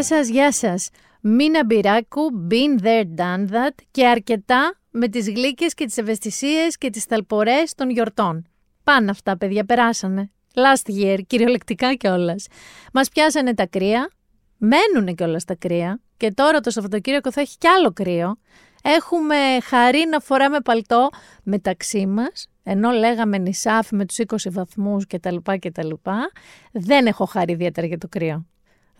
Γεια σας, γεια σας. Μίνα Μπυράκου, been there, done that και αρκετά με τις γλύκες και τις ευαισθησίες και τις ταλπορές των γιορτών. Πάνε αυτά, παιδιά, περάσανε. Last year, κυριολεκτικά κιόλας. Μας πιάσανε τα κρύα, μένουν κιόλας τα κρύα και τώρα το Σαββατοκύριακο θα έχει κι άλλο κρύο. Έχουμε χαρή να φοράμε παλτό μεταξύ μας, ενώ λέγαμε νησάφι με τους 20 βαθμούς κτλ. κτλ. Δεν έχω χαρή ιδιαίτερα για το κρύο.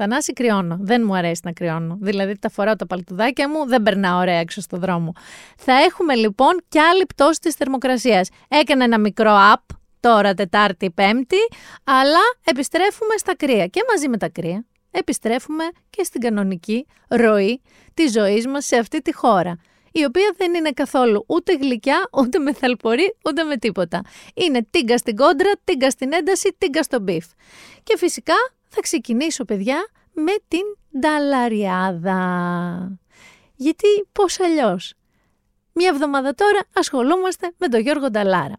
Θανάση κρυώνω. Δεν μου αρέσει να κρυώνω. Δηλαδή τα φοράω τα παλτουδάκια μου, δεν περνάω ωραία έξω στο δρόμο. Θα έχουμε λοιπόν κι άλλη πτώση της θερμοκρασίας. Έκανα ένα μικρό up τώρα Τετάρτη, Πέμπτη, αλλά επιστρέφουμε στα κρύα. Και μαζί με τα κρύα επιστρέφουμε και στην κανονική ροή της ζωής μας σε αυτή τη χώρα η οποία δεν είναι καθόλου ούτε γλυκιά, ούτε με θαλπορή, ούτε με τίποτα. Είναι τίγκα στην κόντρα, τίγκα στην ένταση, τίγκα στο beef. Και φυσικά θα ξεκινήσω, παιδιά, με την νταλαριάδα. Γιατί πώς αλλιώς; Μια εβδομάδα τώρα ασχολούμαστε με τον Γιώργο Νταλάρα.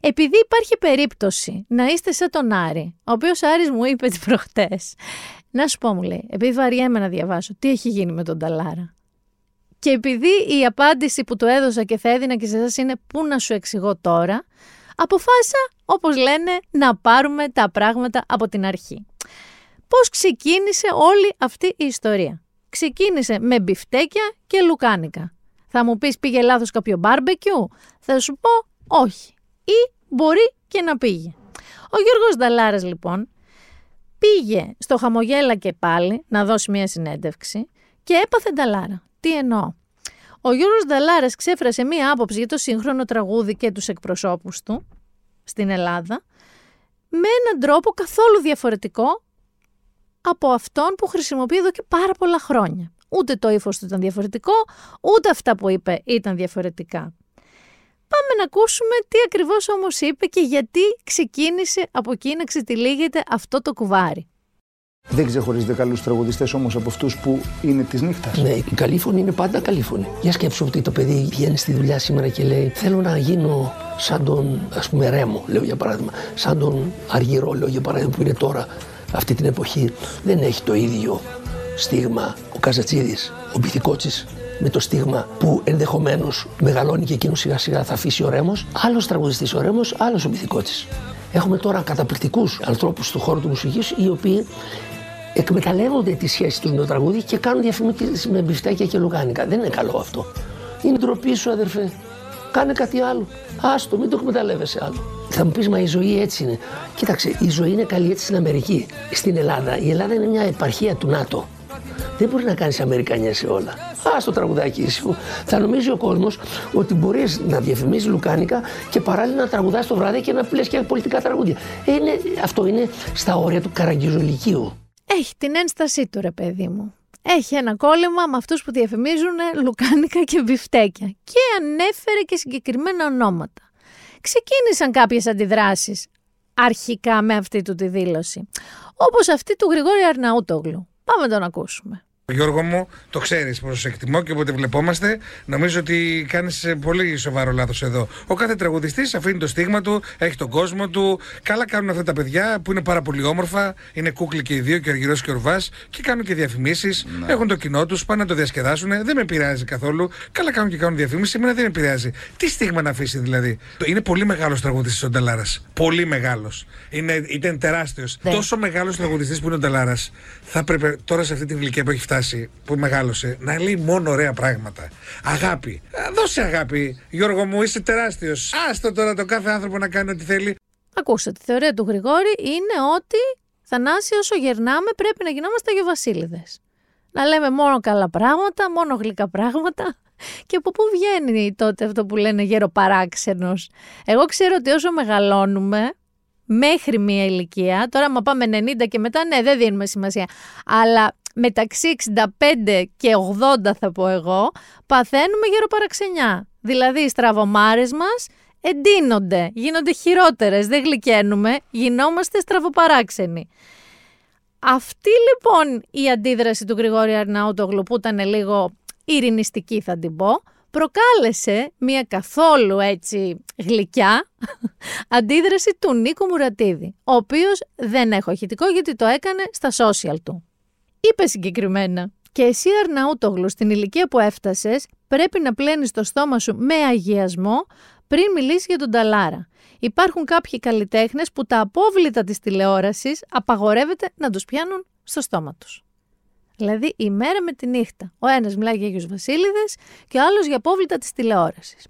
Επειδή υπάρχει περίπτωση να είστε σαν τον Άρη, ο οποίος Άρης μου είπε τι προχτές. Να σου πω, μου λέει, επειδή βαριέμαι να διαβάσω, τι έχει γίνει με τον Νταλάρα. Και επειδή η απάντηση που του έδωσα και θα έδινα και σε εσάς είναι πού να σου εξηγώ τώρα, αποφάσισα, όπως λένε, να πάρουμε τα πράγματα από την αρχή. Πώς ξεκίνησε όλη αυτή η ιστορία; Ξεκίνησε με μπιφτέκια και λουκάνικα. Θα μου πεις πήγε λάθος κάποιο μπάρμπεκιου; Θα σου πω όχι. Ή μπορεί και να πήγε. Ο Γιώργος Δαλάρας λοιπόν πήγε στο χαμογέλα και πάλι να δώσει μια συνέντευξη και έπαθε νταλάρα. Τι εννοώ; Ο Γιώργος Δαλάρας ξέφρασε μία άποψη για το σύγχρονο τραγούδι και τους εκπροσώπους του στην Ελλάδα με έναν τρόπο καθόλου διαφορετικό από αυτόν που χρησιμοποιεί εδώ και πάρα πολλά χρόνια. Ούτε το ύφος του ήταν διαφορετικό, ούτε αυτά που είπε ήταν διαφορετικά. Πάμε να ακούσουμε τι ακριβώς όμως είπε και γιατί ξεκίνησε από εκεί να ξετυλίγεται αυτό το κουβάρι. Δεν ξεχωρίζετε καλούς τραγουδιστές όμως από αυτούς που είναι της νύχτας. Ναι, η καλή φωνή είναι πάντα καλή φωνή. Για σκέψου ότι το παιδί βγαίνει στη δουλειά σήμερα και λέει Θέλω να γίνω σαν τον, ας πούμε, Ρέμο, λέω για παράδειγμα. Σαν τον Αργυρό, λέω για παράδειγμα, που είναι τώρα αυτή την εποχή. Δεν έχει το ίδιο στίγμα ο Καζατσίδης, ο Πυθικότσι με το στίγμα που ενδεχομένως μεγαλώνει και εκείνος σιγά σιγά θα αφήσει ο Ρέμος. Άλλος τραγουδιστής ο Ρέμος, άλλος ο Πυθικότσι. Έχουμε τώρα καταπληκτικούς ανθρώπους του χώρου του μουσικής οι οποίοι εκμεταλλεύονται τη σχέση του με το τραγούδι και κάνουν διαφημίσει με μπιφτέκια και λουκάνικα. Δεν είναι καλό αυτό. Είναι ντροπή σου, αδερφέ. Κάνε κάτι άλλο. Άστο, μην το εκμεταλλεύεσαι άλλο. Θα μου πεις, μα η ζωή έτσι είναι. Κοίταξε, η ζωή είναι καλή έτσι στην Αμερική. Στην Ελλάδα, η Ελλάδα είναι μια επαρχία του ΝΑΤΟ. Δεν μπορεί να κάνεις Αμερικανιέ σε όλα. Α το τραγουδάκι ήσυχο. Θα νομίζει ο κόσμος ότι μπορείς να διαφημίζεις λουκάνικα και παράλληλα να τραγουδάς το βράδυ και να πλες και πολιτικά τραγούδια. Ε, είναι, αυτό είναι στα όρια του καραγκιζολικίου. Έχει την ένστασή του, ρε παιδί μου. Έχει ένα κόλλημα με αυτούς που διαφημίζουν λουκάνικα και μπιφτέκια. Και ανέφερε και συγκεκριμένα ονόματα. Ξεκίνησαν κάποιες αντιδράσεις αρχικά με αυτή του τη δήλωση. Όπως αυτή του Γρηγόρη Αρναούτογλου. Πάμε να τον ακούσουμε. Γιώργο μου, το ξέρεις πόσο εκτιμώ και όποτε βλεπόμαστε, νομίζω ότι κάνεις πολύ σοβαρό λάθος εδώ. Ο κάθε τραγουδιστής αφήνει το στίγμα του, έχει τον κόσμο του. Καλά κάνουν αυτά τα παιδιά που είναι πάρα πολύ όμορφα. Είναι κούκλοι και οι δύο, και αργυρός και ορβά, και κάνουν και διαφημίσεις. Ναι. Έχουν το κοινό τους, πάνε να το διασκεδάσουν. Δεν με πειράζει καθόλου. Καλά κάνουν και κάνουν διαφήμιση. Εμένα δεν με πειράζει. Τι στίγμα να αφήσει δηλαδή; Είναι πολύ μεγάλος τραγουδιστής ο Νταλάρας. Πολύ μεγάλος. Ήταν τεράστιος. Ναι. Τόσο μεγάλος τραγουδιστής που είναι ο Νταλάρας. Θα έπρεπε τώρα σε αυτή την ηλικία που έχει φτάσει που μεγάλωσε να λέει μόνο ωραία πράγματα. Αγάπη. Δώσε αγάπη. Γιώργο μου, είσαι τεράστιος. Άστο τώρα το κάθε άνθρωπο να κάνει ό,τι θέλει. Ακούσατε, τη θεωρία του Γρηγόρη είναι ότι Θανάση όσο γερνάμε πρέπει να γινόμαστε Βασίλειδες. Να λέμε μόνο καλά πράγματα, μόνο γλυκά πράγματα. Και από πού βγαίνει τότε αυτό που λένε γεροπαράξενος; Εγώ ξέρω ότι όσο μεγαλώνουμε, μέχρι μία ηλικία, τώρα μα πάμε 90 και μετά, ναι δεν δίνουμε σημασία, αλλά μεταξύ 65 και 80 θα πω εγώ, παθαίνουμε γεροπαραξενιά. Δηλαδή οι στραβομάρες μας εντείνονται, γίνονται χειρότερες, δεν γλυκαίνουμε, γινόμαστε στραβοπαράξενοι. Αυτή λοιπόν η αντίδραση του Γρηγόρη Αρναούτογλου που ήταν λίγο ειρηνιστική θα την πω, προκάλεσε μια καθόλου έτσι γλυκιά αντίδραση του Νίκου Μουρατίδη, ο οποίος δεν έχω ηχητικό γιατί το έκανε στα social του. Είπε συγκεκριμένα και εσύ Αρναούτογλου στην ηλικία που έφτασες πρέπει να πλένεις το στόμα σου με αγιασμό πριν μιλήσεις για τον Ταλάρα. Υπάρχουν κάποιοι καλλιτέχνες που τα απόβλητα της τηλεόρασης απαγορεύεται να τους πιάνουν στο στόμα τους. Δηλαδή η μέρα με τη νύχτα. Ο ένας μιλάει για Αγίους Βασίλειδες και ο άλλος για απόβλητα της τηλεόρασης.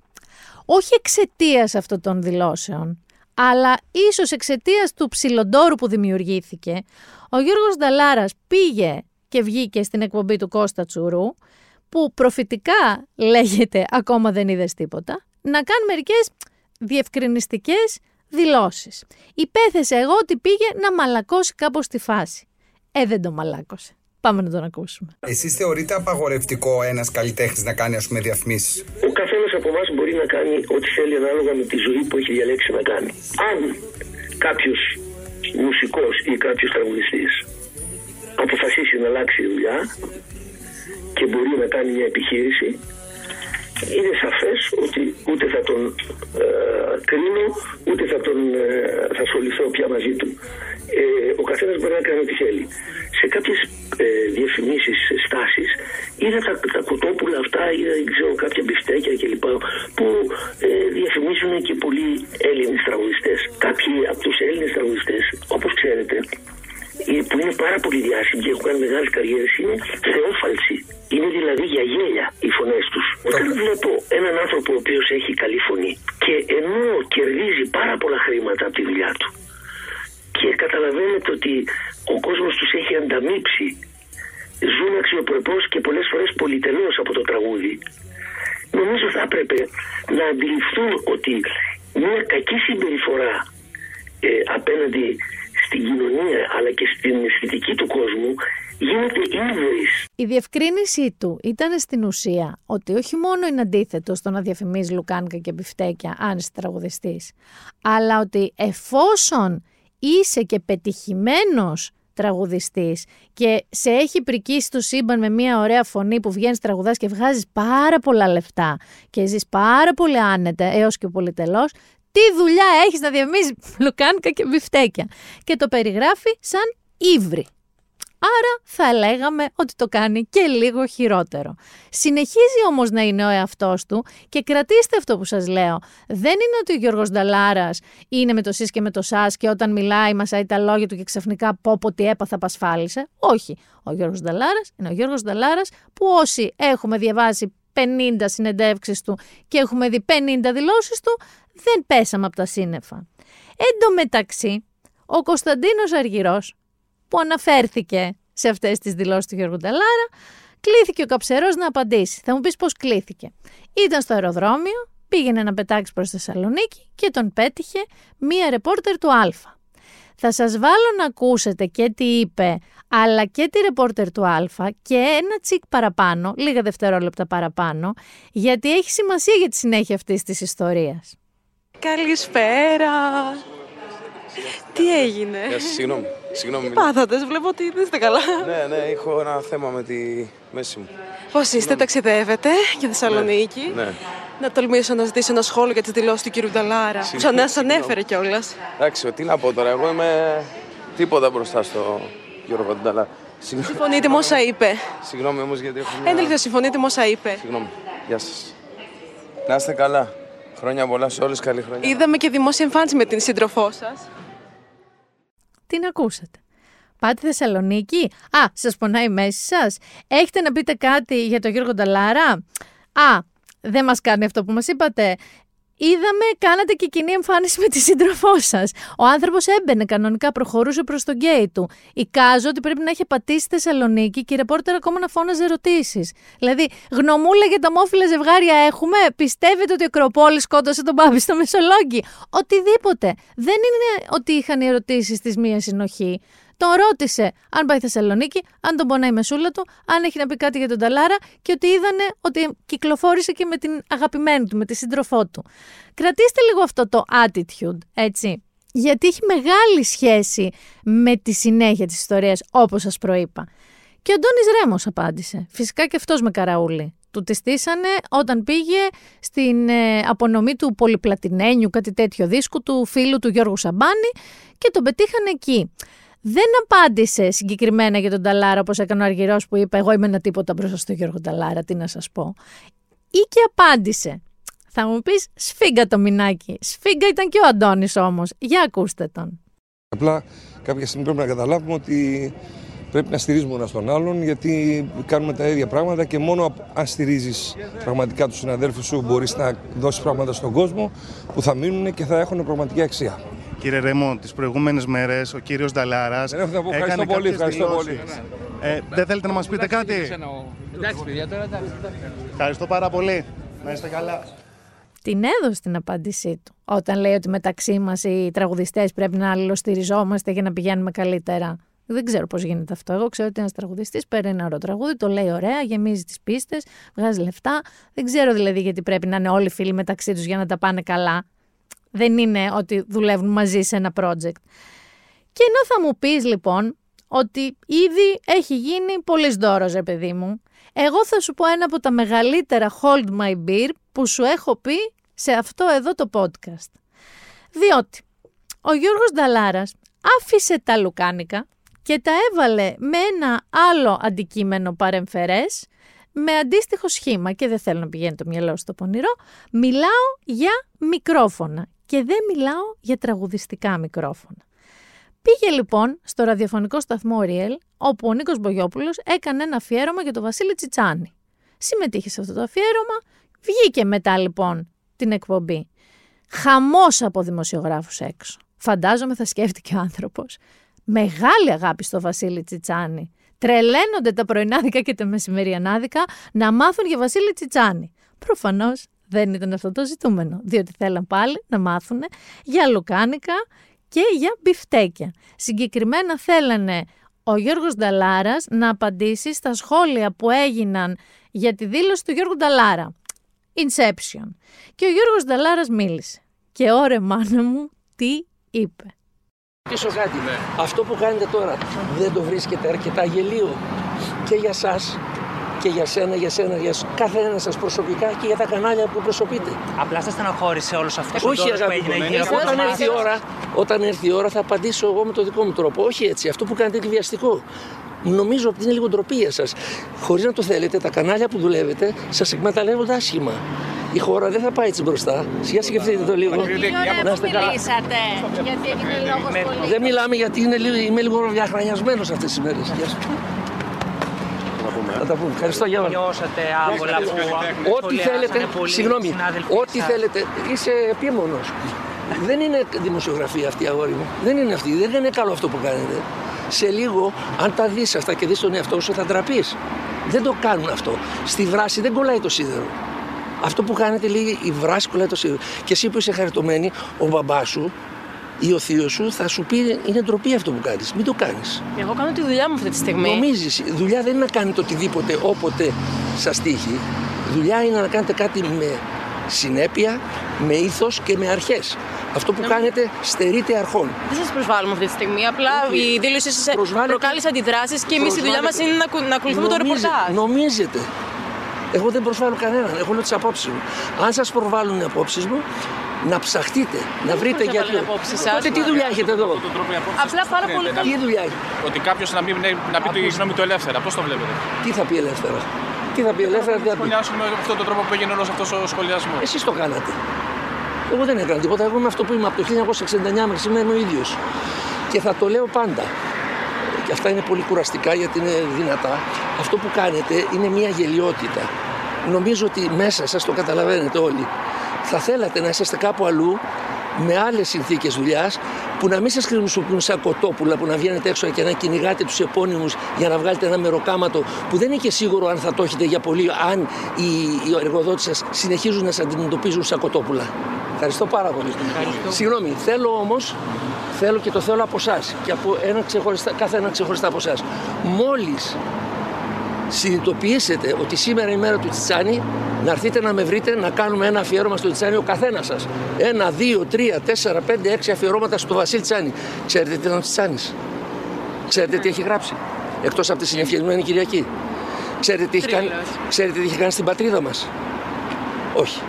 Όχι εξαιτίας αυτών των δηλώσεων, αλλά ίσως εξαιτίας του ψιλοντόρου που δημιουργήθηκε, ο Γιώργος Νταλάρας πήγε και βγήκε στην εκπομπή του Κώστα Τσουρού, που προφητικά λέγεται ακόμα δεν είδες τίποτα, να κάνει μερικές διευκρινιστικές δηλώσεις. Υπέθεσε εγώ ότι πήγε να μαλακώσει κάπως τη φάση. Ε, δεν το μαλάκωσε. Πάμε να τον ακούσουμε. Εσείς θεωρείτε απαγορευτικό ένας καλλιτέχνης να κάνει ας πούμε διαφημίσεις; Ο καθένας από εμάς μπορεί να κάνει ό,τι θέλει ανάλογα με τη ζωή που έχει διαλέξει να κάνει. Αν κάποιος μουσικός ή κάποιος τραγουδιστής αποφασίσει να αλλάξει δουλειά και μπορεί να κάνει μια επιχείρηση, είναι σαφές ότι ούτε θα τον ε, κρίνω, ούτε θα, τον, ε, θα ασχοληθώ πια μαζί του. Ε, ο καθένας μπορεί να κάνει ό,τι θέλει. Σε κάποιες ε, διαφημίσεις, στάσεις, είδα τα, τα κοτόπουλα αυτά, είδα ξέρω, κάποια μπιστέκια κλπ. που ε, διαφημίζουν και πολλοί Έλληνες τραγουδιστές. Κάποιοι από τους Έλληνες τραγουδιστές, όπως ξέρετε, που είναι πάρα πολύ διάσημοι και έχουν κάνει μεγάλες καριέρες, είναι θεόφαλσοι. Είναι δηλαδή για γέλια οι φωνές τους. Όταν βλέπω έναν άνθρωπο ο οποίος έχει καλή φωνή και ενώ κερδίζει πάρα πολλά χρήματα από τη δουλειά του και καταλαβαίνετε ότι ο κόσμος τους έχει ανταμείψει ζουν αξιοπρεπώς και πολλές φορές πολυτελώς από το τραγούδι νομίζω θα έπρεπε να αντιληφθούν ότι μια κακή συμπεριφορά ε, απέναντι στην κοινωνία αλλά και στην αισθητική του κόσμου γίνεται ύβρις. Η διευκρίνησή του ήταν στην ουσία ότι όχι μόνο είναι αντίθετο στο να διαφημίζει λουκάνικα και μπιφτέκια αν είσαι τραγουδιστής, αλλά ότι εφόσον είσαι και πετυχημένος τραγουδιστής και σε έχει πρικίσει το σύμπαν με μια ωραία φωνή που βγαίνεις τραγουδάς και βγάζεις πάρα πολλά λεφτά και ζεις πάρα πολύ άνετα έως και πολυτελώς, τι δουλειά έχεις να διαμίζεις λουκάνικα και μπιφτέκια. Και το περιγράφει σαν ύβρι. Άρα θα λέγαμε ότι το κάνει και λίγο χειρότερο. Συνεχίζει όμως να είναι ο εαυτός του και κρατήστε αυτό που σας λέω. Δεν είναι ότι ο Γιώργος Νταλάρας είναι με το σεις και με το σας και όταν μιλάει μασάει τα λόγια του και ξαφνικά πω πω τι έπαθα πασφάλισε. Όχι. Ο Γιώργος Νταλάρας είναι ο Γιώργος Νταλάρας που όσοι έχουμε διαβάσει 50 συνεντεύξεις του και έχουμε δει 50 δηλώσεις του, δεν πέσαμε από τα σύννεφα. Εν τω μεταξύ, ο Κωνσταντίνος Αργυρός που αναφέρθηκε σε αυτές τις δηλώσεις του Γιώργου Νταλάρα, κλήθηκε ο Καψερός να απαντήσει. Θα μου πεις πώς κλήθηκε. Ήταν στο αεροδρόμιο, πήγαινε να πετάξει προς Θεσσαλονίκη και τον πέτυχε μία ρεπόρτερ του Α. Θα σας βάλω να ακούσετε και τι είπε, αλλά και τη ρεπόρτερ του Α και ένα τσικ παραπάνω, λίγα δευτερόλεπτα παραπάνω, γιατί έχει σημασία για τη συνέχεια αυτής της ιστορίας. Καλησπέρα. Τι έγινε; Γεια σας, συγγνώμη. Συγγνώμη. Πάθατε, βλέπω ότι δεν είστε καλά. Ναι, ναι, έχω ένα θέμα με τη μέση μου. Πώς είστε, ταξιδεύετε για Θεσσαλονίκη; Ναι. Να τολμήσω να ζητήσω ένα σχόλιο για τις δηλώσεις του κ. Νταλάρα. Που σαν σας ανέφερε κιόλας. Εντάξει, τι να πω τώρα. Εγώ είμαι τίποτα μπροστά στο Γιώργο Νταλάρα. Συμφωνείτε με όσα είπε; Συγγνώμη όμως γιατί έχω μια... Ένα λεπτό, συμφωνείτε με όσα είπε; Συγγνώμη. Γεια σας. Να είστε καλά. Χρόνια πολλά σε όλες, καλή χρονιά. Είδαμε και δημόσια εμφάνιση με την σύντροφό σας. Την ακούσατε. Πάτε Θεσσαλονίκη; Α, σας πονάει η μέση σας; Έχετε να πείτε κάτι για τον Γιώργο Νταλάρα; Α, δεν μας κάνει αυτό που μας είπατε. Είδαμε, κάνατε και κοινή εμφάνιση με τη σύντροφό σας. Ο άνθρωπος έμπαινε κανονικά, προχωρούσε προς τον γκέι του. Εικάζω ότι πρέπει να έχει πατήσει στη Θεσσαλονίκη και η ρεπόρτερ ακόμα να φώναζε ερωτήσεις. Δηλαδή, γνωμούλα για τα μόφυλα ζευγάρια έχουμε; Πιστεύετε ότι ο Ακροπόλη σκότωσε τον Πάπη στο Μεσολόγγι; Οτιδήποτε. Δεν είναι ότι είχαν οι ερωτήσεις της μία συνοχή. Τον ρώτησε αν πάει Θεσσαλονίκη, αν τον πονάει η μεσούλα του, αν έχει να πει κάτι για τον Ταλάρα και ότι είδανε ότι κυκλοφόρησε και με την αγαπημένη του, με τη σύντροφό του. Κρατήστε λίγο αυτό το attitude, έτσι. Γιατί έχει μεγάλη σχέση με τη συνέχεια της ιστορίας, όπως σας προείπα. Και ο Ντόνις Ρέμος απάντησε. Φυσικά και αυτός με καραούλη. Του τη στήσανε όταν πήγε στην ε, απονομή του πολυπλατινένιου, κάτι τέτοιο δίσκου του φίλου του Γιώργου Σαμπάνη και τον πετύχανε εκεί. Δεν απάντησε συγκεκριμένα για τον Ταλάρα όπως έκανε ο Αργυρός που είπε εγώ είμαι ένα τίποτα μπροστά στο Γιώργο Ταλάρα, τι να σας πω. Ή και απάντησε. Θα μου πεις σφίγγα το μινάκι. Σφίγγα ήταν και ο Αντώνης όμως. Για ακούστε τον. Απλά κάποια στιγμή πρέπει να καταλάβουμε ότι πρέπει να στηρίζουμε ένας τον άλλον γιατί κάνουμε τα ίδια πράγματα και μόνο αν στηρίζεις πραγματικά τους συναδέλφους σου μπορείς να δώσεις πράγματα στον κόσμο που θα μείνουν και θα έχουν πραγματική αξία. Κύριε Ρέμο, τις προηγούμενες μέρες ο κύριος Νταλάρας. Ευχαριστώ πολύ. Ευχαριστώ πολύ. Ε, δεν θέλετε να μας πείτε κάτι; Εντάξει, παιδιά, τώρα εντάξει. Ευχαριστώ πάρα πολύ. Να είστε καλά. Την έδωσε την απάντησή του. Όταν λέει ότι μεταξύ μας οι τραγουδιστές πρέπει να αλληλοστηριζόμαστε για να πηγαίνουμε καλύτερα. Δεν ξέρω πώς γίνεται αυτό. Εγώ ξέρω ότι ένας τραγουδιστής παίρνει ένα ωραίο τραγούδι, το λέει ωραία, γεμίζει τις πίστες, βγάζει λεφτά. Δεν ξέρω δηλαδή γιατί πρέπει να είναι όλοι φίλοι μεταξύ τους για να τα πάνε καλά. Δεν είναι ότι δουλεύουν μαζί σε ένα project. Και ενώ θα μου πεις λοιπόν ότι ήδη έχει γίνει πολύ δώρο, ρε παιδί μου, εγώ θα σου πω ένα από τα μεγαλύτερα hold my beer που σου έχω πει σε αυτό εδώ το podcast. Διότι ο Γιώργος Νταλάρας άφησε τα λουκάνικα και τα έβαλε με ένα άλλο αντικείμενο παρεμφερές με αντίστοιχο σχήμα και δεν θέλω να πηγαίνει το μυαλό στο πονηρό, μιλάω για μικρόφωνα και δεν μιλάω για τραγουδιστικά μικρόφωνα. Πήγε λοιπόν στο ραδιοφωνικό σταθμό Ριέλ, όπου ο Νίκος Μπογιόπουλος έκανε ένα αφιέρωμα για τον Βασίλη Τσιτσάνη. Συμμετείχε σε αυτό το αφιέρωμα, βγήκε μετά λοιπόν την εκπομπή. Χαμός από δημοσιογράφους έξω. Φαντάζομαι θα σκέφτηκε ο άνθρωπος. Μεγάλη αγάπη στο Βασίλη Τσιτσάνη. Τρελαίνονται τα πρωινάδικα και τα μεσημεριανάδικα να μάθουν για Βασίλη Τσιτσάνη. Προφανώς δεν ήταν αυτό το ζητούμενο, διότι θέλαν πάλι να μάθουν για λουκάνικα και για μπιφτέκια. Συγκεκριμένα θέλανε ο Γιώργος Νταλάρας να απαντήσει στα σχόλια που έγιναν για τη δήλωση του Γιώργου Νταλάρα. Inception. Και ο Γιώργος Νταλάρας μίλησε. Και ωρε μάνα μου, τι είπε. Ρωτήσω κάτι. Αυτό που κάνετε τώρα δεν το βρίσκεται αρκετά γελίο και για σας και για σένα, για σένα, για κάθε ένας σας προσωπικά και για τα κανάλια που προσωπείτε. Απλά σας στεναχώρησε όλος αυτός Όχι, αγάπη που έγινε γύρω από όταν έρθει, η ώρα, όταν έρθει η ώρα θα απαντήσω εγώ με το δικό μου τρόπο. Όχι έτσι. Αυτό που κάνετε είναι βιαστικό. Νομίζω ότι είναι λίγο ντροπή για σας. Χωρίς να το θέλετε, τα κανάλια που δουλεύετε σας εκμεταλλεύονται άσχημα. Η χώρα δεν θα πάει έτσι μπροστά. Για σκεφτείτε το λίγο. Τι ώρα που μιλήσατε, γιατί έγινε λόγος πολύ. Δεν μιλάμε γιατί είναι, λίγο- είμαι λίγο διαχρανιασμένος αυτές τις μέρες. Γεια σου. Θα τα πούμε. Ευχαριστώ για όλα. Νιώσατε άβολα που Ό,τι σχολιάσανε θέλετε, πολλοί συγγνώμη, συνάδελφοι ό,τι σας. θέλετε, είσαι επίμονος. Δεν είναι δημοσιογραφία αυτή, αγόρι μου. Δεν είναι αυτή. Δεν είναι καλό αυτό που κάνετε. Σε λίγο, αν τα δεις αυτά και δεις τον εαυτό σου, θα ντραπείς. Δεν το κάνουν αυτό. Στη βράση δεν κολλάει το σίδερο. Αυτό που κάνετε λέει η βράση κολλάει το σίδερο. Και εσύ που είσαι χαριτωμένη, ο μπαμπάς σου ή ο θείο σου θα σου πει είναι ντροπή αυτό που κάνεις. Μην το κάνεις. Εγώ κάνω τη δουλειά μου αυτή τη στιγμή. Νομίζεις, η δουλειά δεν είναι να κάνετε οτιδήποτε όποτε σας τύχει. Η δουλειά είναι να κάνετε κάτι με συνέπεια, με ήθος και με αρχές. Αυτό που κάνετε στερείται αρχών. Δεν σας προσβάλλουμε αυτή τη στιγμή. Απλά Όχι. η δήλωσή σας Προσβάλλετε- προκάλεσε αντιδράσεις και εμείς η δουλειά μας Προσβάλλετε- είναι να, ακου- να ακολουθούμε το Νομίζε- ρεπορτάζ. Νομίζετε. Εγώ δεν προσβάλλω κανέναν. Εγώ λέω τις απόψεις μου. Αν σας προβάλλουν οι απόψεις μου, να ψαχτείτε, να βρείτε προσβάλλουν γιατί. οι απόψεις σας. Τότε τι δουλειά έχετε εδώ; Απλά πάρα πολύ Τι δουλειά έχετε. Ότι κάποιος να, μην, να πει τη γνώμη του ελεύθερα. Πώς το βλέπετε; Τι θα πει ελεύθερα. Τι θα πει ελεύθερα, τι θα πει; Σχολιάσουμε με αυτόν τον τρόπο που έγινε όλος αυτός ο σχολιασμός. Εσείς το κάνατε. Εγώ δεν έκανα τίποτα. Εγώ είμαι αυτό που είμαι από το 1969 μέχρι σήμερα είμαι ο ίδιος. Και θα το λέω πάντα. Και αυτά είναι πολύ κουραστικά γιατί είναι δυνατά. Αυτό που κάνετε είναι μια γελιότητα. Νομίζω ότι μέσα σας το καταλαβαίνετε όλοι. Θα θέλατε να είσαστε κάπου αλλού με άλλες συνθήκες δουλειάς που να μην σας χρησιμοποιούν σαν κοτόπουλα που να βγαίνετε έξω και να κυνηγάτε τους επώνυμους για να βγάλετε ένα μεροκάματο που δεν είναι και σίγουρο αν θα το έχετε για πολύ, αν οι, οι εργοδότες σας συνεχίζουν να σας αντιμετωπίζουν σαν κοτόπουλα. Ευχαριστώ πάρα πολύ. Συγγνώμη, θέλω όμως, θέλω και το θέλω από εσά και από ένα ξεχωριστά, κάθε ένα ξεχωριστά από εσά. Μόλις συνειδητοποιήσετε ότι σήμερα είναι η μέρα του Τσιτσάνη, να έρθετε να με βρείτε να κάνουμε ένα αφιέρωμα στο Τσιτσάνη ο καθένας σας. Ένα, δύο, τρία, τέσσερα, πέντε, έξι αφιερώματα στο Βασίλη Τσιτσάνη. Ξέρετε τι είναι ο Τσιτσάνης; Ξέρετε τι έχει γράψει; Εκτός από τη συνεφιασμένη Κυριακή. Ξέρετε τι, έχει κάνει, ξέρετε τι έχει κάνει στην πατρίδα μας; Όχι.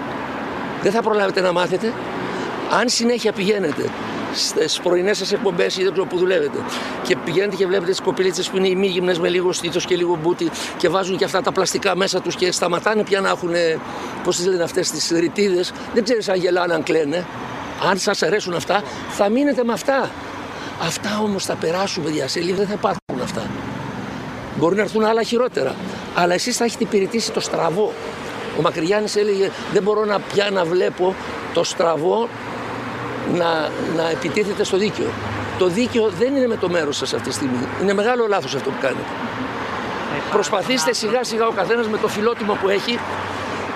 Δεν θα προλάβετε να μάθετε. Αν συνέχεια πηγαίνετε στις πρωινές σας εκπομπές ή δεν ξέρω που δουλεύετε. Και πηγαίνετε και βλέπετε τις κοπηλίτσε που είναι ημίγυμνε με λίγο στήθος και λίγο μπούτι και βάζουν και αυτά τα πλαστικά μέσα τους και σταματάνε πια να έχουν, πώς τις λένε αυτές τις ρητίδες. Δεν ξέρεις αν γελάνε, αν κλαίνε. Αν σας αρέσουν αυτά, θα μείνετε με αυτά. Αυτά όμως θα περάσουν, παιδιά. Σε λίγο δεν θα υπάρχουν αυτά. Μπορεί να έρθουν άλλα χειρότερα. Αλλά εσείς θα έχετε υπηρετήσει το στραβό. Ο Μακρυγιάννης έλεγε δεν μπορώ να πια να βλέπω το στραβό να, να επιτίθεται στο δίκαιο. Το δίκαιο δεν είναι με το μέρος σας αυτή τη στιγμή. Είναι μεγάλο λάθος αυτό που κάνετε. Προσπαθήστε σιγά σιγά ο καθένας με το φιλότιμο που έχει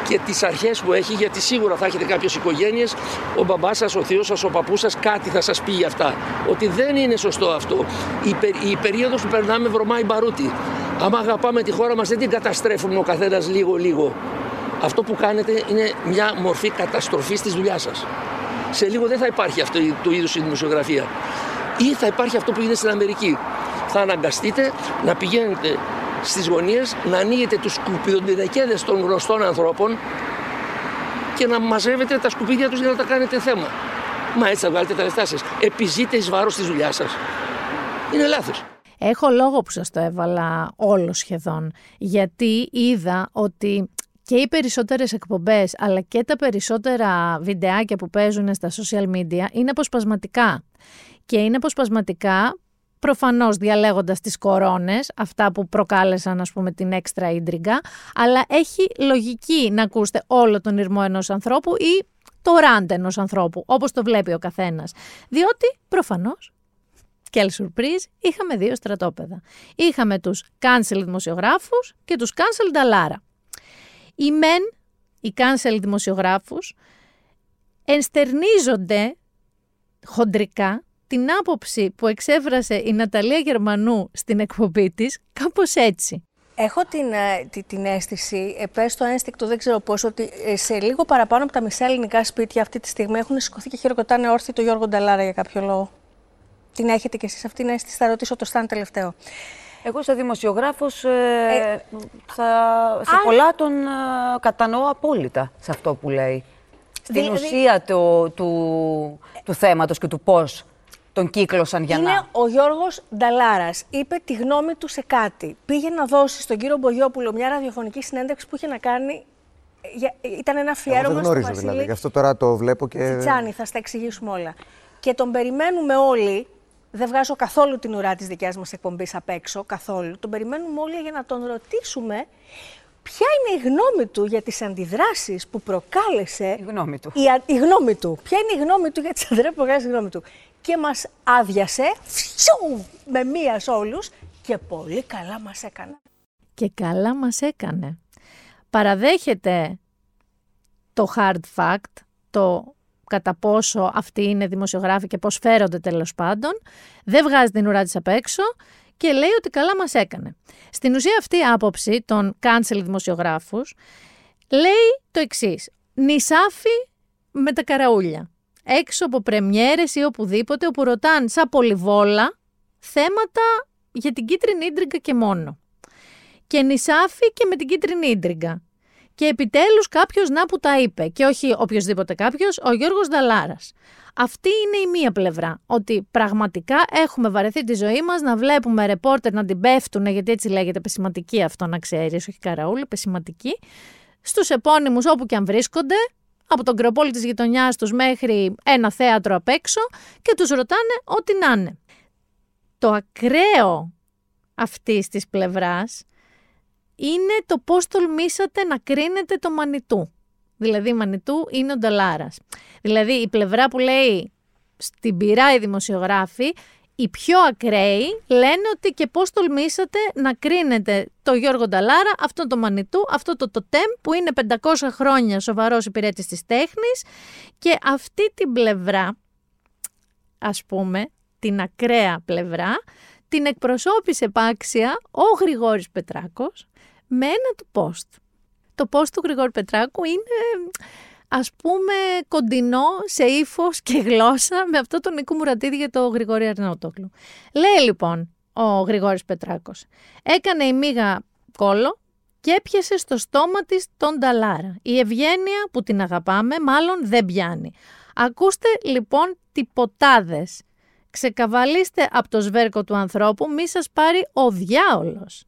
και τις αρχές που έχει, γιατί σίγουρα θα έχετε κάποιες οικογένειες, ο μπαμπάς σας, ο θείος σας, ο παππούς σας, κάτι θα σας πει για αυτά. Ότι δεν είναι σωστό αυτό. Η, πε, η περίοδος που περνάμε βρωμάει μπαρούτι. Άμα αγαπάμε τη χώρα μας δεν την καταστρέφουμε ο καθένας λίγο-λίγο. Αυτό που κάνετε είναι μια μορφή καταστροφής της δουλειάς σας. Σε λίγο δεν θα υπάρχει αυτό το είδους η δημοσιογραφία. Ή θα υπάρχει αυτό που γίνεται στην Αμερική. Θα αναγκαστείτε να πηγαίνετε στις γωνίες, να ανοίγετε τους σκουπιδοντινεκέδες των γνωστών ανθρώπων και να μαζεύετε τα σκουπίδια τους για να τα κάνετε θέμα. Μα έτσι θα βγάλετε τα λεφτά σας. Επιζείτε εις βάρος της δουλειάς σας. Είναι λάθος. Έχω λόγο που σας το έβαλα όλο σχεδόν, γιατί είδα ότι και οι περισσότερες εκπομπές αλλά και τα περισσότερα βιντεάκια που παίζουν στα social media είναι αποσπασματικά. Και είναι αποσπασματικά προφανώς διαλέγοντας τις κορώνες, αυτά που προκάλεσαν ας πούμε την έξτρα ίντριγκα, αλλά έχει λογική να ακούσετε όλο τον ήρμο ενός ανθρώπου ή το ραντ ενός ανθρώπου, όπως το βλέπει ο καθένας. Διότι προφανώς και surprise, είχαμε δύο στρατόπεδα. Είχαμε τους cancel δημοσιογράφους και τους cancel νταλάρα. Οι μεν, οι cancel δημοσιογράφους, ενστερνίζονται χοντρικά την άποψη που εξέφρασε η Ναταλία Γερμανού στην εκπομπή της κάπως έτσι. Έχω την, ε, την, την αίσθηση, ε, πες το ένστικτο, δεν ξέρω πώς, ότι ε, σε λίγο παραπάνω από τα μισά ελληνικά σπίτια αυτή τη στιγμή έχουν σηκωθεί και χειροκροτάνε όρθιο το Γιώργο Νταλάρα για κάποιο λόγο. Την έχετε κι εσείς αυτήν την αίσθηση, θα ρωτήσω το Σταν τελευταίο. Εγώ σαν δημοσιογράφος ε, θα, σε πολλά τον ε, κατανοώ απόλυτα σε αυτό που λέει. Στην Δηλαδή- ουσία του, του, του θέματος και του πώς τον κύκλωσαν για Είναι να... ο Γιώργος Νταλάρας. Είπε τη γνώμη του σε κάτι. Πήγε να δώσει στον κύριο Μπογιόπουλο μια ραδιοφωνική συνέντευξη που είχε να κάνει. για- Ήταν ένα Εγώ αφιέρωμα δεν στο γνωρίζω Βασίλη δηλαδή. Γι' αυτό τώρα το βλέπω και. Τσιτσάνη, θα στα εξηγήσουμε όλα. Και τον περιμένουμε όλοι. Δεν βγάζω καθόλου την ουρά της δικιάς μας εκπομπής απ' έξω, καθόλου. Τον περιμένουμε όλοι για να τον ρωτήσουμε ποια είναι η γνώμη του για τις αντιδράσεις που προκάλεσε. Η γνώμη του. Η, α- η γνώμη του. Ποια είναι η γνώμη του για τις αντιδράσεις που προκάλεσε η γνώμη του. Και μας άδειασε φιου, με μία σε όλους και πολύ καλά μας έκανε. Και καλά μας έκανε. Παραδέχεται το hard fact, το κατά πόσο αυτοί είναι δημοσιογράφοι και πώς φέρονται τέλος πάντων, δεν βγάζει την ουρά της απ' έξω και λέει ότι καλά μας έκανε. Στην ουσία αυτή η άποψη των cancel δημοσιογράφους λέει το εξής. Νησάφι με τα καραούλια. Έξω από πρεμιέρες ή οπουδήποτε όπου ρωτάν σαν πολυβόλα θέματα για την κίτρινη ίντριγκα και μόνο. Και νησάφι και με την κίτρινη ίντριγκα. Και επιτέλους κάποιος να που τα είπε και όχι οποιοδήποτε κάποιος, ο Γιώργος Δαλάρας. Αυτή είναι η μία πλευρά, ότι πραγματικά έχουμε βαρεθεί τη ζωή μας να βλέπουμε ρεπόρτερ να την πέφτουν, γιατί έτσι λέγεται πεσηματική αυτό να ξέρεις, όχι καραούλη, πεσηματική, στους επώνυμους όπου και αν βρίσκονται, από τον κρεοπόλη της γειτονιάς τους μέχρι ένα θέατρο απ' έξω και τους ρωτάνε ό,τι να είναι. Το ακραίο αυτής της πλευράς είναι το πώς τολμήσατε να κρίνετε το Μανιτού. Δηλαδή, Μανιτού είναι ο Νταλάρας. Δηλαδή, η πλευρά που λέει στην πειρά οι δημοσιογράφοι, οι πιο ακραίοι λένε ότι και πώς τολμήσατε να κρίνετε το Γιώργο Νταλάρα, αυτό το Μανιτού, αυτό το τοτέμ που είναι 500 χρόνια σοβαρός υπηρέτης της τέχνης και αυτή την πλευρά, ας πούμε, την ακραία πλευρά, την εκπροσώπησε πάξια ο Γρηγόρης Πετράκος με ένα του post. Το post του Γρηγόρη Πετράκου είναι ας πούμε κοντινό σε ύφος και γλώσσα με αυτό τον Νίκο Μουρατίδη για το Γρηγόρη Αρναутόκλου. Λέει λοιπόν ο Γρηγόρης Πετράκος, έκανε η μίγα κόλο, και έπιασε στο στόμα της τον Νταλάρα. Η ευγένεια που την αγαπάμε μάλλον δεν πιάνει. Ακούστε λοιπόν τυποτάδες. Ξεκαβαλίστε από το σβέρκο του ανθρώπου, μη σας πάρει ο διάολος.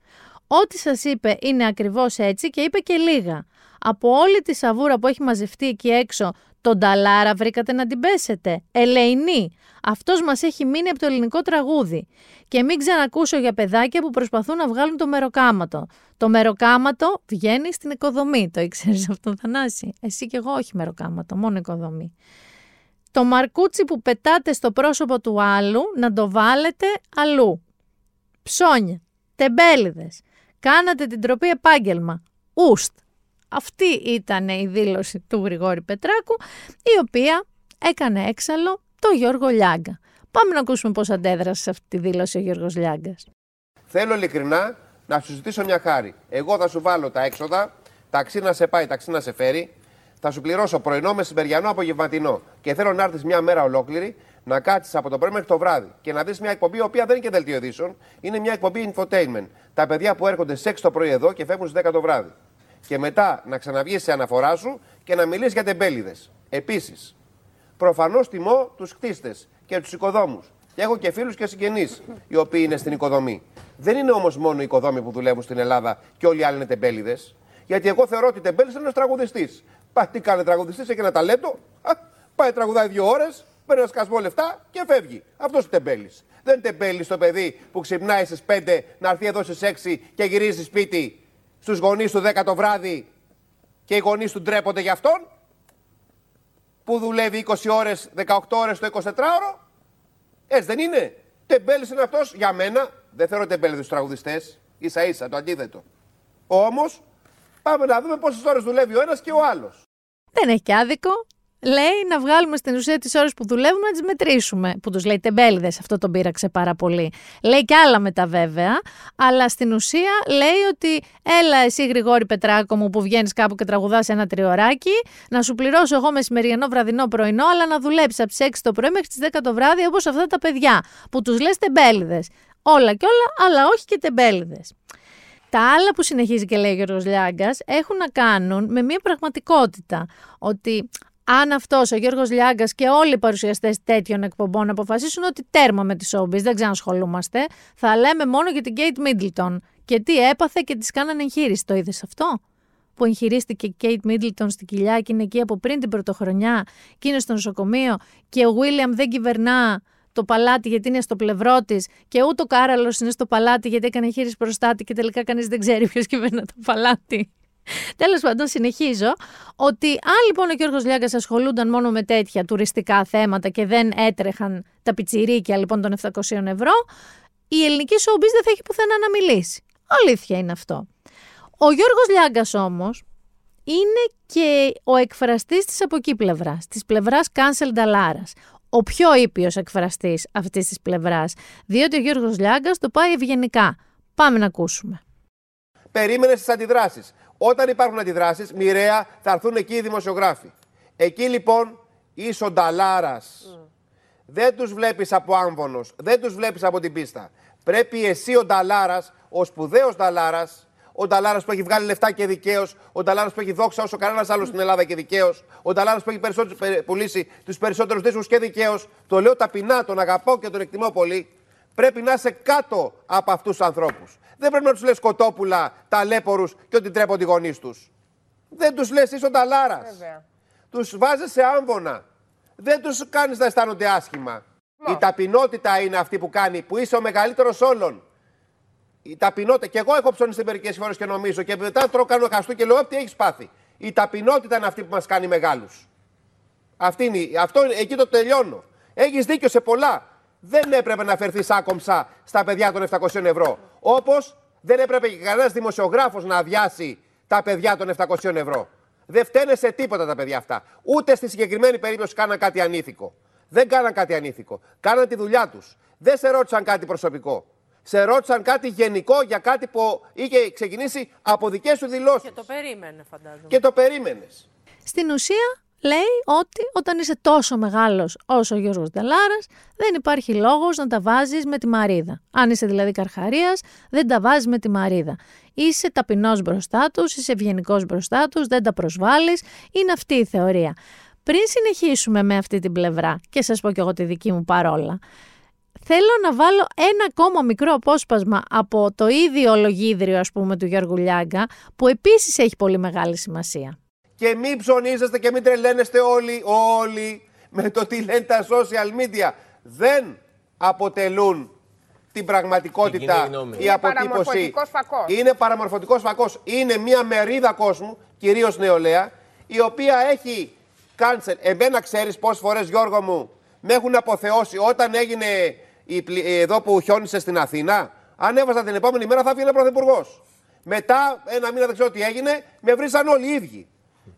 Ό,τι σας είπε είναι ακριβώς έτσι και είπε και λίγα. Από όλη τη σαβούρα που έχει μαζευτεί εκεί έξω, τον Ταλάρα βρήκατε να την πέσετε. Ελεηνή. Αυτός μας έχει μείνει από το ελληνικό τραγούδι. Και μην ξανακούσω για παιδάκια που προσπαθούν να βγάλουν το μεροκάματο. Το μεροκάματο βγαίνει στην οικοδομή. Το ήξερες αυτό, Θανάση; Εσύ και εγώ όχι μεροκάματο, μόνο οικοδομή. Το μαρκούτσι που πετάτε στο πρόσωπο του άλλου να το βάλετε αλλού. Ψώνια, τεμπέληδες, κάνατε την τροπή επάγγελμα. Ουστ. Αυτή ήταν η δήλωση του Γρηγόρη Πετράκου, η οποία έκανε έξαλλο το Γιώργο Λιάγκα. Πάμε να ακούσουμε πώς αντέδρασε σε αυτή τη δήλωση ο Γιώργος Λιάγκας. Θέλω ειλικρινά να σου ζητήσω μια χάρη. Εγώ θα σου βάλω τα έξοδα, ταξί να σε πάει, ταξί να σε φέρει, θα σου πληρώσω πρωινό, μεσημεριανό, απογευματινό. Και θέλω να έρθεις μια μέρα ολόκληρη να κάτσεις από το πρωί μέχρι το βράδυ και να δεις μια εκπομπή, η οποία δεν είναι και δελτίο ειδήσεων, είναι μια εκπομπή infotainment. Τα παιδιά που έρχονται σε 6 το πρωί εδώ και φεύγουν στις 10 το βράδυ. Και μετά να ξαναβγείς σε αναφορά σου και να μιλήσει για τεμπέληδες. Επίσης, προφανώς τιμώ τους κτίστες και τους οικοδόμους. Και έχω και φίλους και συγγενείς οι οποίοι είναι στην οικοδομή. Δεν είναι όμως μόνο οι οικοδόμοι που δουλεύουν στην Ελλάδα και όλοι οι άλλοι είναι τεμπέληδες. Γιατί εγώ θεωρώ ότι τεμπέλης είναι ένας τραγουδιστής. Πάει τι κάνει τραγουδιστής, έχει ένα ταλέντο. Α, πάει τραγουδάει δύο ώρες, παίρνει ένα σκασμό λεφτά και φεύγει. Αυτός είναι τεμπέλης. Δεν είναι τεμπέλης το παιδί που ξυπνάει στις 5 να έρθει εδώ στις 6 και γυρίζει σπίτι στους γονείς του 10 το βράδυ και οι γονείς του ντρέπονται γι' αυτόν. Που δουλεύει 20 ώρες, 18 ώρες το 24ωρο. Έτσι δεν είναι. Τεμπέλης είναι αυτός για μένα. Δεν θεωρώ τεμπέλη τους τραγουδιστές. σα ίσα το αντίθετο. Όμως πάμε να δούμε πόσες ώρες δουλεύει ο ένας και ο άλλος. Δεν έχει και άδικο λέει να βγάλουμε στην ουσία τις ώρες που δουλεύουμε να τις μετρήσουμε. Που τους λέει τεμπέληδες, αυτό τον πείραξε πάρα πολύ. Λέει και άλλα μετά βέβαια, αλλά στην ουσία λέει ότι έλα εσύ Γρηγόρη Πετράκο μου που βγαίνεις κάπου και τραγουδάς ένα τριωράκι, να σου πληρώσω εγώ μεσημεριανό, βραδινό, πρωινό, αλλά να δουλέψεις από τις 6 το πρωί μέχρι τις 10 το βράδυ όπως αυτά τα παιδιά που τους λες τεμπέληδες. Όλα και όλα, αλλά όχι και τεμπέληδες. Τα άλλα που συνεχίζει και λέει ο Γιώργος Λιάγκας έχουν να κάνουν με μια πραγματικότητα. Ότι αν αυτός ο Γιώργος Λιάγκας και όλοι οι παρουσιαστές τέτοιων εκπομπών αποφασίσουν ότι τέρμα με τη Showbiz, δεν ξανασχολούμαστε, θα λέμε μόνο για την Kate Middleton. Και τι έπαθε και τη κάνανε εγχείρηση. Το είδες αυτό; Που εγχειρίστηκε η Kate Middleton στην κοιλιά και είναι εκεί από πριν την πρωτοχρονιά και είναι στο νοσοκομείο και ο William δεν κυβερνά το παλάτι γιατί είναι στο πλευρό της και ούτε ο Κάραλος είναι στο παλάτι γιατί έκανε εγχείρηση προστάτη και τελικά κανείς δεν ξέρει ποιος κυβερνά το παλάτι. Τέλος πάντων, συνεχίζω ότι αν λοιπόν ο Γιώργος Λιάγκας ασχολούνταν μόνο με τέτοια τουριστικά θέματα και δεν έτρεχαν τα πιτσιρίκια λοιπόν των 700 ευρώ, η ελληνική showbiz δεν θα έχει πουθενά να μιλήσει. Αλήθεια είναι αυτό. Ο Γιώργος Λιάγκας όμως είναι και ο εκφραστής της από εκεί πλευράς, της πλευράς Cancel Dallaras. Ο πιο ήπιος εκφραστής αυτής της πλευράς, διότι ο Γιώργος Λιάγκας το πάει ευγενικά. Πάμε να ακούσουμε. Περίμενε τι αντιδράσεις. Όταν υπάρχουν αντιδράσεις, μοιραία θα έρθουν εκεί οι δημοσιογράφοι. Εκεί λοιπόν είσαι ο Νταλάρα. Δεν τους βλέπεις από άμβονος, δεν τους βλέπεις από την πίστα. Πρέπει εσύ ο Νταλάρας, ο σπουδαίος Νταλάρας, ο Νταλάρας που έχει βγάλει λεφτά και δικαίως, ο Νταλάρας που έχει δόξα όσο κανένας άλλος στην Ελλάδα και δικαίως, ο Νταλάρας που έχει πουλήσει τους περισσότερους δίσκους και δικαίως. Το λέω ταπεινά, τον αγαπώ και τον εκτιμώ πολύ. Πρέπει να είσαι κάτω από αυτούς τους ανθρώπους. Δεν πρέπει να τους λες κοτόπουλα, ταλέπορους και ότι τρέπονται οι γονείς τους. Δεν τους λες, είσαι ο Νταλάρας. Τους βάζεις σε άμβονα. Δεν τους κάνεις να αισθάνονται άσχημα. Η ταπεινότητα είναι αυτή που κάνει, που είσαι ο μεγαλύτερος όλων. Η ταπεινότητα. Και εγώ έχω ψωνίσει μερικές φορές και νομίζω και μετά τρώω κάνω χαστού και λέω: Τι έχεις πάθει. Η ταπεινότητα είναι αυτή που μας κάνει μεγάλους. Αυτή είναι, αυτό, εκεί το τελειώνω. Έχεις δίκιο σε πολλά δεν έπρεπε να φερθεί άκομψα στα παιδιά των 700 ευρώ. Όπως δεν έπρεπε και κανένας δημοσιογράφος να αδειάσει τα παιδιά των 700 ευρώ. Δεν φταίνε σε τίποτα τα παιδιά αυτά. Ούτε στη συγκεκριμένη περίπτωση κάναν κάτι ανήθικο. Δεν κάναν κάτι ανήθικο. Κάναν τη δουλειά τους. Δεν σε ρώτησαν κάτι προσωπικό. Σε ρώτησαν κάτι γενικό για κάτι που είχε ξεκινήσει από δικές σου δηλώσει. Και το περίμενε, φαντάζομαι. Και το περίμενες. Στην ουσία, λέει ότι όταν είσαι τόσο μεγάλος όσο ο Γιώργος Νταλάρας, δεν υπάρχει λόγος να τα βάζεις με τη Μαρίδα. Αν είσαι δηλαδή καρχαρίας, δεν τα βάζεις με τη Μαρίδα. Είσαι ταπεινός μπροστά τους, είσαι ευγενικός μπροστά τους, δεν τα προσβάλλεις. Είναι αυτή η θεωρία. Πριν συνεχίσουμε με αυτή την πλευρά και σας πω κι εγώ τη δική μου παρόλα, θέλω να βάλω ένα ακόμα μικρό απόσπασμα από το ίδιο λογίδριο ας πούμε του Γιώργου Λιάγκα που επίσης έχει πολύ μεγάλη σημασία. Και μην ψωνίζεστε και μην τρελαίνεστε όλοι, όλοι με το τι λένε τα social media. Δεν αποτελούν την πραγματικότητα η αποτύπωση. Είναι παραμορφωτικός φακός. Είναι μια μερίδα κόσμου, κυρίως νεολαία, η οποία έχει κάνσελ. Εμένα ξέρεις πόσες φορές Γιώργο μου με έχουν αποθεώσει όταν έγινε η, εδώ που χιόνισε στην Αθήνα. Αν έβαζα την επόμενη μέρα θα έβγαινε πρωθυπουργός. Μετά, ένα μήνα δεν ξέρω τι έγινε, με βρήσαν όλοι οι ίδιοι.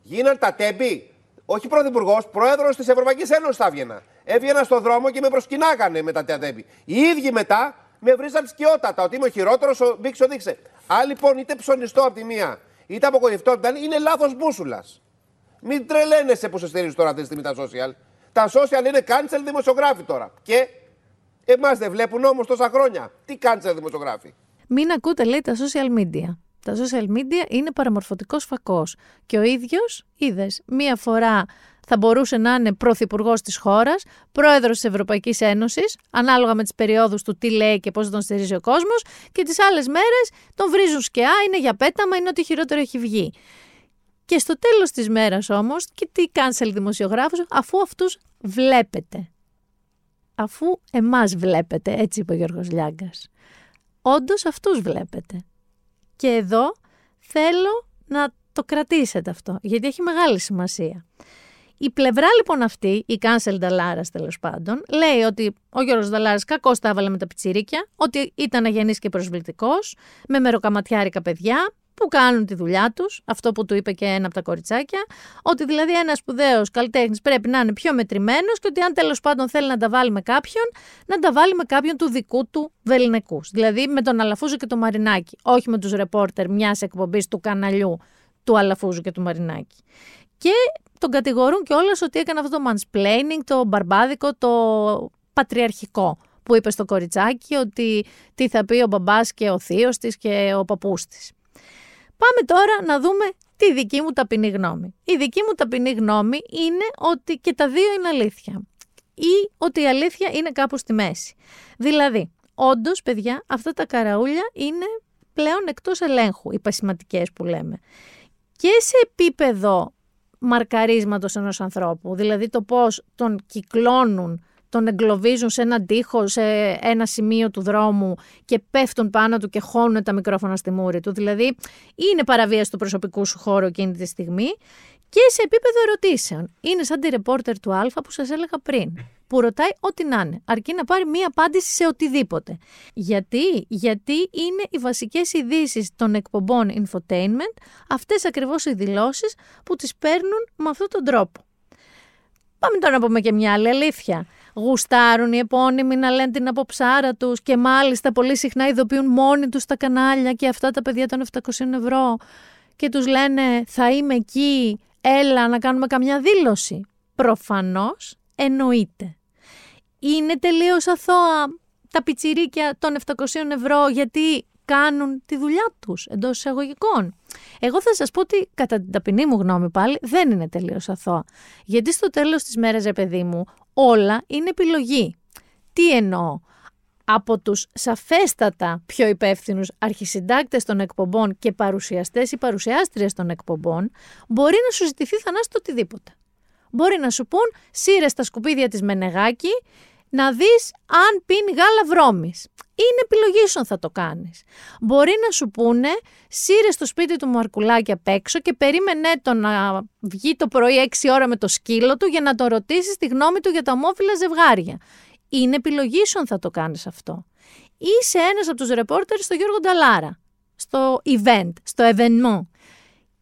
Γίναν τα τέμπη. Όχι πρωθυπουργός, πρόεδρος της Ευρωπαϊκής Ένωσης θα έβγαινα. Έβγαινα στον δρόμο και με προσκυνάγανε με τα τέμπη. Οι ίδιοι μετά με βρήσαν σκιότατα ότι είμαι ο χειρότερος, ο Μπίξο δείξε. Αν λοιπόν είτε ψωνιστό από τη μία, είτε απογοητευτό από την άλλη, είναι λάθος μπούσουλας. Μην τρελαίνεσαι που σε στηρίζεις τώρα αυτή τη στιγμή τα social. Τα social είναι cancel δημοσιογράφοι τώρα. Και εμάς δεν βλέπουν όμως τόσα χρόνια. Τι cancel δημοσιογράφοι. Μην ακούτε, λέει, τα social media. Τα social media είναι παραμορφωτικός φακός. Και ο ίδιος, είδες, μία φορά θα μπορούσε να είναι πρωθυπουργός της χώρας, πρόεδρος της Ευρωπαϊκής Ένωσης, ανάλογα με τις περιόδους του τι λέει και πώς τον στηρίζει ο κόσμος, και τις άλλες μέρες τον βρίζουν σκιά, είναι για πέταμα, είναι ότι χειρότερο έχει βγει. Και στο τέλος της μέρας όμως, και τι cancel δημοσιογράφους, αφού αυτούς βλέπετε. Αφού εμάς βλέπετε, έτσι είπε ο Γιώργος Λιάγκας. Όντως αυτούς βλέπετε. Και εδώ θέλω να το κρατήσετε αυτό, γιατί έχει μεγάλη σημασία. Η πλευρά λοιπόν αυτή, η cancel Νταλάρας τέλος πάντων, λέει ότι ο Γιώργος Νταλάρας κακώς τα έβαλε με τα πιτσιρίκια, ότι ήταν αγενής και προσβλητικός, με μεροκαματιάρικα παιδιά, που κάνουν τη δουλειά τους, αυτό που του είπε και ένα από τα κοριτσάκια, ότι δηλαδή ένας σπουδαίος καλλιτέχνης πρέπει να είναι πιο μετρημένος και ότι αν τέλος πάντων θέλει να τα βάλει με κάποιον, να τα βάλει με κάποιον του δικού του βεληνικούς. Δηλαδή με τον Αλαφούζο και το Μαρινάκι, όχι με τους ρεπόρτερ μιας εκπομπής του καναλιού του Αλαφούζου και του Μαρινάκη. Και τον κατηγορούν κιόλας ότι έκανε αυτό το mansplaining, το μπαρμπάδικο, το πατριαρχικό που είπε στο κοριτσάκι ότι τι θα πει ο μπαμπάς και ο θείος της και ο παππούς της. Πάμε τώρα να δούμε τη δική μου ταπεινή γνώμη. Η δική μου ταπεινή γνώμη είναι ότι και τα δύο είναι αλήθεια. Ή ότι η αλήθεια είναι κάπου στη μέση. Δηλαδή, όντως, παιδιά, αυτά τα καραούλια είναι πλέον εκτός ελέγχου, οι πασηματικές που λέμε. Και σε επίπεδο μαρκαρίσματος ενός ανθρώπου, δηλαδή το πώς τον κυκλώνουν τον εγκλωβίζουν σε έναν τοίχο, σε ένα σημείο του δρόμου και πέφτουν πάνω του και χώνουν τα μικρόφωνα στη μούρη του. Δηλαδή, είναι παραβίαση του προσωπικού σου χώρου εκείνη τη στιγμή και σε επίπεδο ερωτήσεων. Είναι σαν τη ρεπόρτερ του Α που σας έλεγα πριν, που ρωτάει ό,τι να είναι, αρκεί να πάρει μία απάντηση σε οτιδήποτε. Γιατί, Γιατί είναι οι βασικές ειδήσει των εκπομπών infotainment, αυτές ακριβώς οι δηλώσεις που τις παίρνουν με αυτόν τον τρόπο. Πάμε τώρα να πούμε και μια άλλη αλήθεια γουστάρουν οι επώνυμοι να λένε την αποψάρα τους και μάλιστα πολύ συχνά ειδοποιούν μόνοι τους τα κανάλια και αυτά τα παιδιά των 700 ευρώ και τους λένε θα είμαι εκεί, έλα να κάνουμε καμιά δήλωση. Προφανώς εννοείται. Είναι τελείως αθώα τα πιτσιρίκια των 700 ευρώ γιατί κάνουν τη δουλειά τους εντός εισαγωγικών. Εγώ θα σας πω ότι κατά την ταπεινή μου γνώμη πάλι δεν είναι τελείως αθώα. Γιατί στο τέλος της μέρας, ρε παιδί μου, όλα είναι επιλογή. Τι εννοώ; Από τους σαφέστατα πιο υπεύθυνους αρχισυντάκτες των εκπομπών και παρουσιαστές ή παρουσιάστριες των εκπομπών, μπορεί να σου ζητηθεί θανάστο οτιδήποτε. Μπορεί να σου πούν σύρε στα σκουπίδια της Μενεγάκη, να δεις αν πίνει γάλα βρώμης. Είναι επιλογή σου αν θα το κάνεις. Μπορεί να σου πούνε σύρε στο σπίτι του Μαρκουλάκη απ' έξω και περίμενε το να βγει το πρωί 6 ώρα με το σκύλο του για να το ρωτήσεις τη γνώμη του για τα ομόφυλα ζευγάρια. Είναι επιλογή σου αν θα το κάνεις αυτό. Είσαι ένας από τους ρεπόρτερ στο Γιώργο Νταλάρα, στο event, στο evenement.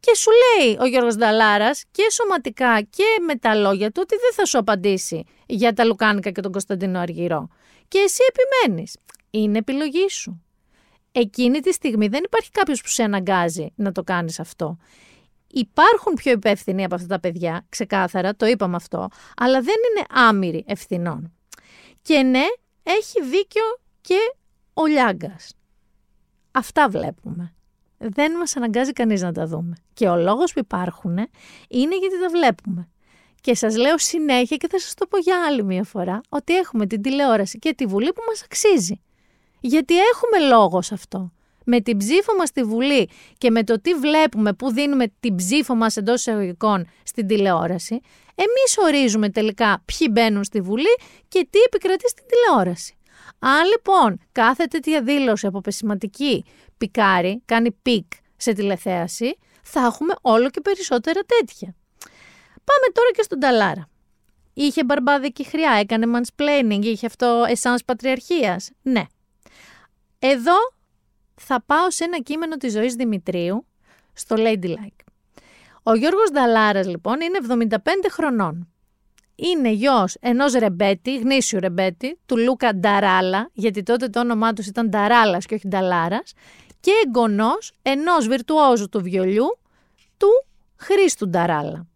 Και σου λέει ο Γιώργος Νταλάρας και σωματικά και με τα λόγια του ότι δεν θα σου απαντήσει για τα Λουκάνικα και τον Κωνσταντινό Αργυρό. Και εσύ επιμένεις. Είναι επιλογή σου. Εκείνη τη στιγμή δεν υπάρχει κάποιος που σε αναγκάζει να το κάνεις αυτό. Υπάρχουν πιο υπεύθυνοι από αυτά τα παιδιά, ξεκάθαρα, το είπαμε αυτό, αλλά δεν είναι άμυροι ευθυνών. Και ναι, έχει δίκιο και ο Λιάγκας. Αυτά βλέπουμε. Δεν μας αναγκάζει κανείς να τα δούμε. Και ο λόγος που υπάρχουν είναι γιατί τα βλέπουμε. Και σας λέω συνέχεια και θα σας το πω για άλλη μια φορά, ότι έχουμε την τηλεόραση και τη Βουλή που μας αξίζει. Γιατί έχουμε λόγο σε αυτό. Με την ψήφο μας στη Βουλή και με το τι βλέπουμε, που δίνουμε την ψήφο μας εντός εισαγωγικών στην τηλεόραση, εμείς ορίζουμε τελικά ποιοι μπαίνουν στη Βουλή και τι επικρατεί στην τηλεόραση. Αν λοιπόν κάθε τέτοια δήλωση από πεσηματική πικάρει, κάνει peak σε τηλεθέαση, θα έχουμε όλο και περισσότερα τέτοια. Πάμε τώρα και στον Νταλάρα. Είχε μπαρμπάδικη χροιά, έκανε mansplaining, είχε αυτό εσάνς πατριαρχίας. Ναι. Εδώ θα πάω σε ένα κείμενο της Ζωής Δημητρίου, στο Ladylike. Ο Γιώργος Δαλάρας λοιπόν είναι 75 χρονών. Είναι γιος ενός ρεμπέτη, γνήσιου ρεμπέτη, του Λούκα Νταράλα, γιατί τότε το όνομά τους ήταν Νταράλας και όχι Νταλάρας, και εγγονός ενός βιρτουόζου του βιολιού, του Χρήστου Νταράλα.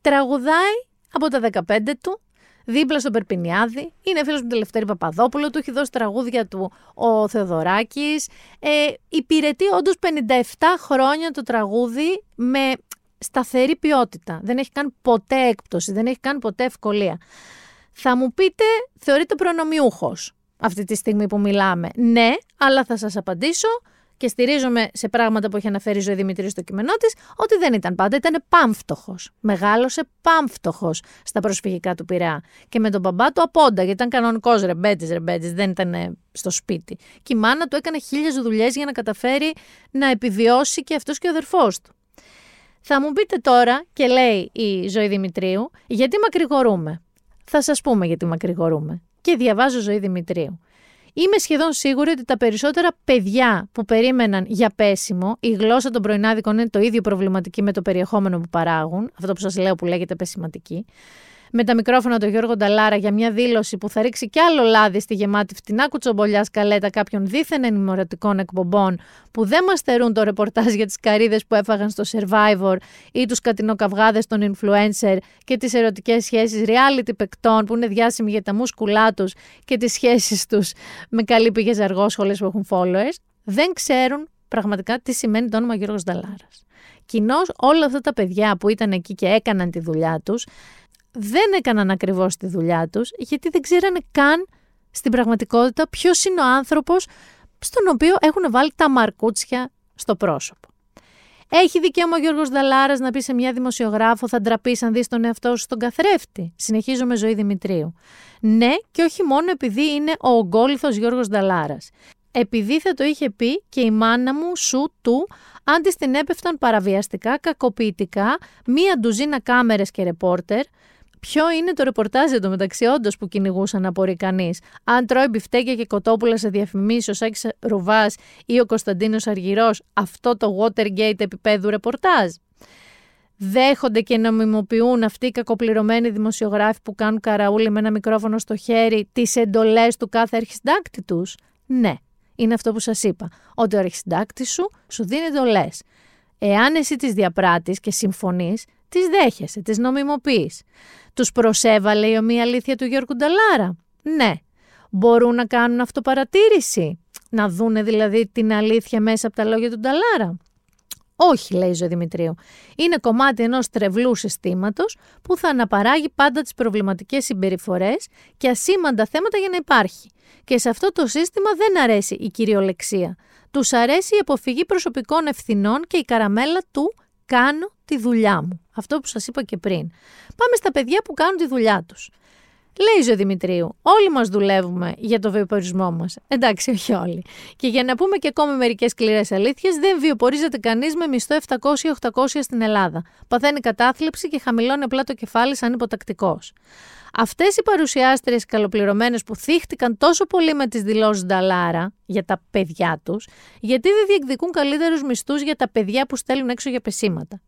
Τραγουδάει από τα 15 του, δίπλα στο Περπινιάδη. Είναι φίλος με τον Λευτέρη Παπαδόπουλο, του έχει δώσει τραγούδια του ο Θεοδωράκης. Ε, υπηρετεί όντως 57 χρόνια το τραγούδι με σταθερή ποιότητα. Δεν έχει καν ποτέ έκπτωση, δεν έχει καν ποτέ ευκολία. Θα μου πείτε, θεωρείται προνομιούχος αυτή τη στιγμή που μιλάμε. Ναι, αλλά θα σας απαντήσω και στηρίζομαι σε πράγματα που έχει αναφέρει η Ζωή Δημητρή στο κείμενό της, ότι δεν ήταν πάντα, ήταν πάμφτωχος. Μεγάλωσε πάμφτωχος στα προσφυγικά του Πειραιά. Και με τον μπαμπά του απόντα, γιατί ήταν κανονικός ρεμπέτης, ρεμπέτης, δεν ήταν ε, στο σπίτι. Και η μάνα του έκανε χίλιες δουλειές για να καταφέρει να επιβιώσει και αυτός και ο αδερφός του. Θα μου πείτε τώρα, και λέει η Ζωή Δημητρίου, γιατί μακρηγορούμε. Θα σας πούμε γιατί μακρηγορούμε. Και διαβάζω Ζωή Δημητρίου. Είμαι σχεδόν σίγουρη ότι τα περισσότερα παιδιά που περίμεναν για πέσιμο, η γλώσσα των πρωινάδικων είναι το ίδιο προβληματική με το περιεχόμενο που παράγουν, αυτό που σας λέω που λέγεται πεσηματική, με τα μικρόφωνα του Γιώργο Νταλάρα για μια δήλωση που θα ρίξει κι άλλο λάδι στη γεμάτη φτηνά κουτσομπολιά σκαλέτα κάποιων δίθεν ενημερωτικών εκπομπών που δεν μας θερούν το ρεπορτάζ για τις καρίδες που έφαγαν στο Survivor ή τους κατινοκαυγάδες των influencer και τις ερωτικές σχέσεις reality παικτών που είναι διάσημοι για τα μουσκουλά τους και τις σχέσεις τους με καλή πηγέ αργόσχολες που έχουν followers, δεν ξέρουν πραγματικά τι σημαίνει το όνομα Γιώργος Νταλάρας. Κοινώς όλα αυτά τα παιδιά που ήταν εκεί και έκαναν τη δουλειά τους δεν έκαναν ακριβώς τη δουλειά τους, γιατί δεν ξέρανε καν στην πραγματικότητα ποιος είναι ο άνθρωπος στον οποίο έχουν βάλει τα μαρκούτσια στο πρόσωπο. Έχει δικαίωμα ο Γιώργος Δαλάρας να πει σε μια δημοσιογράφο: Θα ντραπείς αν δεις τον εαυτό σου στον καθρέφτη. Συνεχίζω με ζωή Δημητρίου. Ναι, και όχι μόνο επειδή είναι ο ογκόλυθο Γιώργος Δαλάρας. Επειδή θα το είχε πει και η μάνα μου, σου, του, αν της την έπεφταν παραβιαστικά, κακοποιητικά, μία ντουζίνα κάμερες και ρεπόρτερ, Ποιο είναι το ρεπορτάζ εδώ μεταξύ όντως που κυνηγούσαν να απορρεί κανείς; Αν τρώει μπιφτέκια και κοτόπουλα σε διαφημίσεις ο Σάκης Ρουβάς ή ο Κωνσταντίνος Αργυρός, αυτό το Watergate επίπεδου ρεπορτάζ; Δέχονται και νομιμοποιούν αυτοί οι κακοπληρωμένοι δημοσιογράφοι που κάνουν καραούλι με ένα μικρόφωνο στο χέρι τις εντολές του κάθε αρχισυντάκτη τους; Ναι, είναι αυτό που σας είπα. Ότι ο αρχισυντάκτης σου σου δίνει εντολές. Εάν εσύ τις διαπράττεις και συμφωνείς, τις δέχεσαι, τις νομιμοποιείς. Τους προσέβαλε η ομοία αλήθεια του Γιώργου Νταλάρα; Ναι. Μπορούν να κάνουν αυτοπαρατήρηση; Να δούνε δηλαδή την αλήθεια μέσα από τα λόγια του Νταλάρα; Όχι, λέει η Ζωή Δημητρίου. Είναι κομμάτι ενός τρευλού συστήματος που θα αναπαράγει πάντα τις προβληματικές συμπεριφορές και ασήμαντα θέματα για να υπάρχει. Και σε αυτό το σύστημα δεν αρέσει η κυριολεξία. Τους αρέσει η αποφυγή προσωπικών ευθυνών και η καραμέλα του κάνω τη δουλειά μου. Αυτό που σας είπα και πριν. Πάμε στα παιδιά που κάνουν τη δουλειά τους. Λέει ο Δημητρίου, όλοι μας δουλεύουμε για το βιοπορισμό μας. Εντάξει, όχι όλοι. Και για να πούμε και ακόμα μερικές σκληρές αλήθειες, δεν βιοπορίζεται κανείς με μισθό 700-800 στην Ελλάδα. Παθαίνει κατάθλιψη και χαμηλώνει απλά το κεφάλι σαν υποτακτικός. Αυτές οι παρουσιάστριες καλοπληρωμένες που θύχτηκαν τόσο πολύ με τις δηλώσεις Νταλάρα για τα παιδιά τους, γιατί δεν διεκδικούν καλύτερους μισθούς για τα παιδιά που στέλνουν έξω για πεσήματα.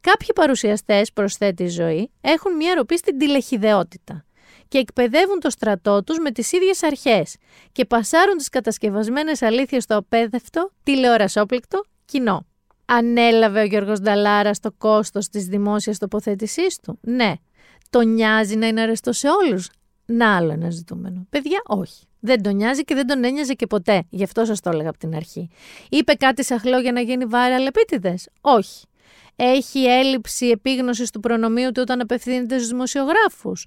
Κάποιοι παρουσιαστές, προσθέτει η ζωή, έχουν μια ροπή στην τηλεχιδεότητα και εκπαιδεύουν το στρατό τους με τις ίδιες αρχές και πασάρουν τις κατασκευασμένες αλήθειες στο απέδευτο, τηλεορασόπληκτο κοινό. Ανέλαβε ο Γιώργος Νταλάρα το κόστος της δημόσιας τοποθέτησής του; Ναι. Τον νοιάζει να είναι αρεστό σε όλους; Να άλλο ένα ζητούμενο. Παιδιά, όχι. Δεν τον νοιάζει και δεν τον ένοιαζε και ποτέ. Γι' αυτό σας το έλεγα από την αρχή. Είπε κάτι σαχλό για να γίνει viral επίτηδες; Όχι. Έχει έλλειψη επίγνωσης του προνομίου του όταν απευθύνεται στους δημοσιογράφους;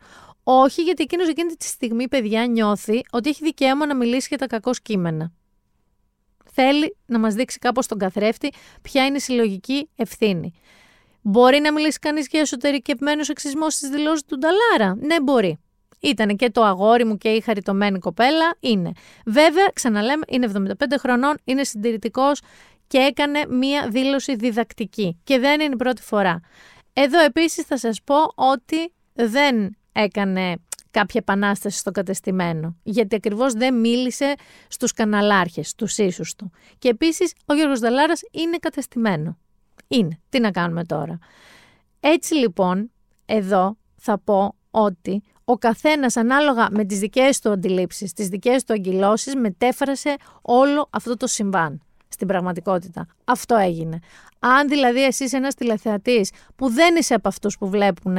Όχι, γιατί εκείνος εκείνη τη στιγμή, παιδιά, νιώθει ότι έχει δικαίωμα να μιλήσει για τα κακό κείμενα. Θέλει να μας δείξει κάπως τον καθρέφτη ποια είναι η συλλογική ευθύνη. Μπορεί να μιλήσει κανείς για εσωτερικευμένο σεξισμό στις δηλώσεις του Νταλάρα; Ναι, μπορεί. Ήταν και το αγόρι μου και η χαριτωμένη κοπέλα. Είναι. Βέβαια, ξαναλέμε, είναι 75 χρονών, είναι συντηρητικός και έκανε μία δήλωση διδακτική. Και δεν είναι η πρώτη φορά. Εδώ επίσης θα σας πω ότι δεν έκανε κάποια επανάσταση στο κατεστημένο. Γιατί ακριβώς δεν μίλησε στους καναλάρχες, στους ίσους του. Και επίσης ο Γιώργος Δελάρας είναι κατεστημένο. Είναι. Τι να κάνουμε τώρα. Έτσι λοιπόν, εδώ θα πω ότι ο καθένας ανάλογα με τις δικές του αντιλήψεις, τις δικές του αγκυλώσεις, μετέφρασε όλο αυτό το συμβάν στην πραγματικότητα. Αυτό έγινε. Αν δηλαδή εσύ είσαι ένας τηλεθεατής που δεν είσαι από αυτούς που βλέπουν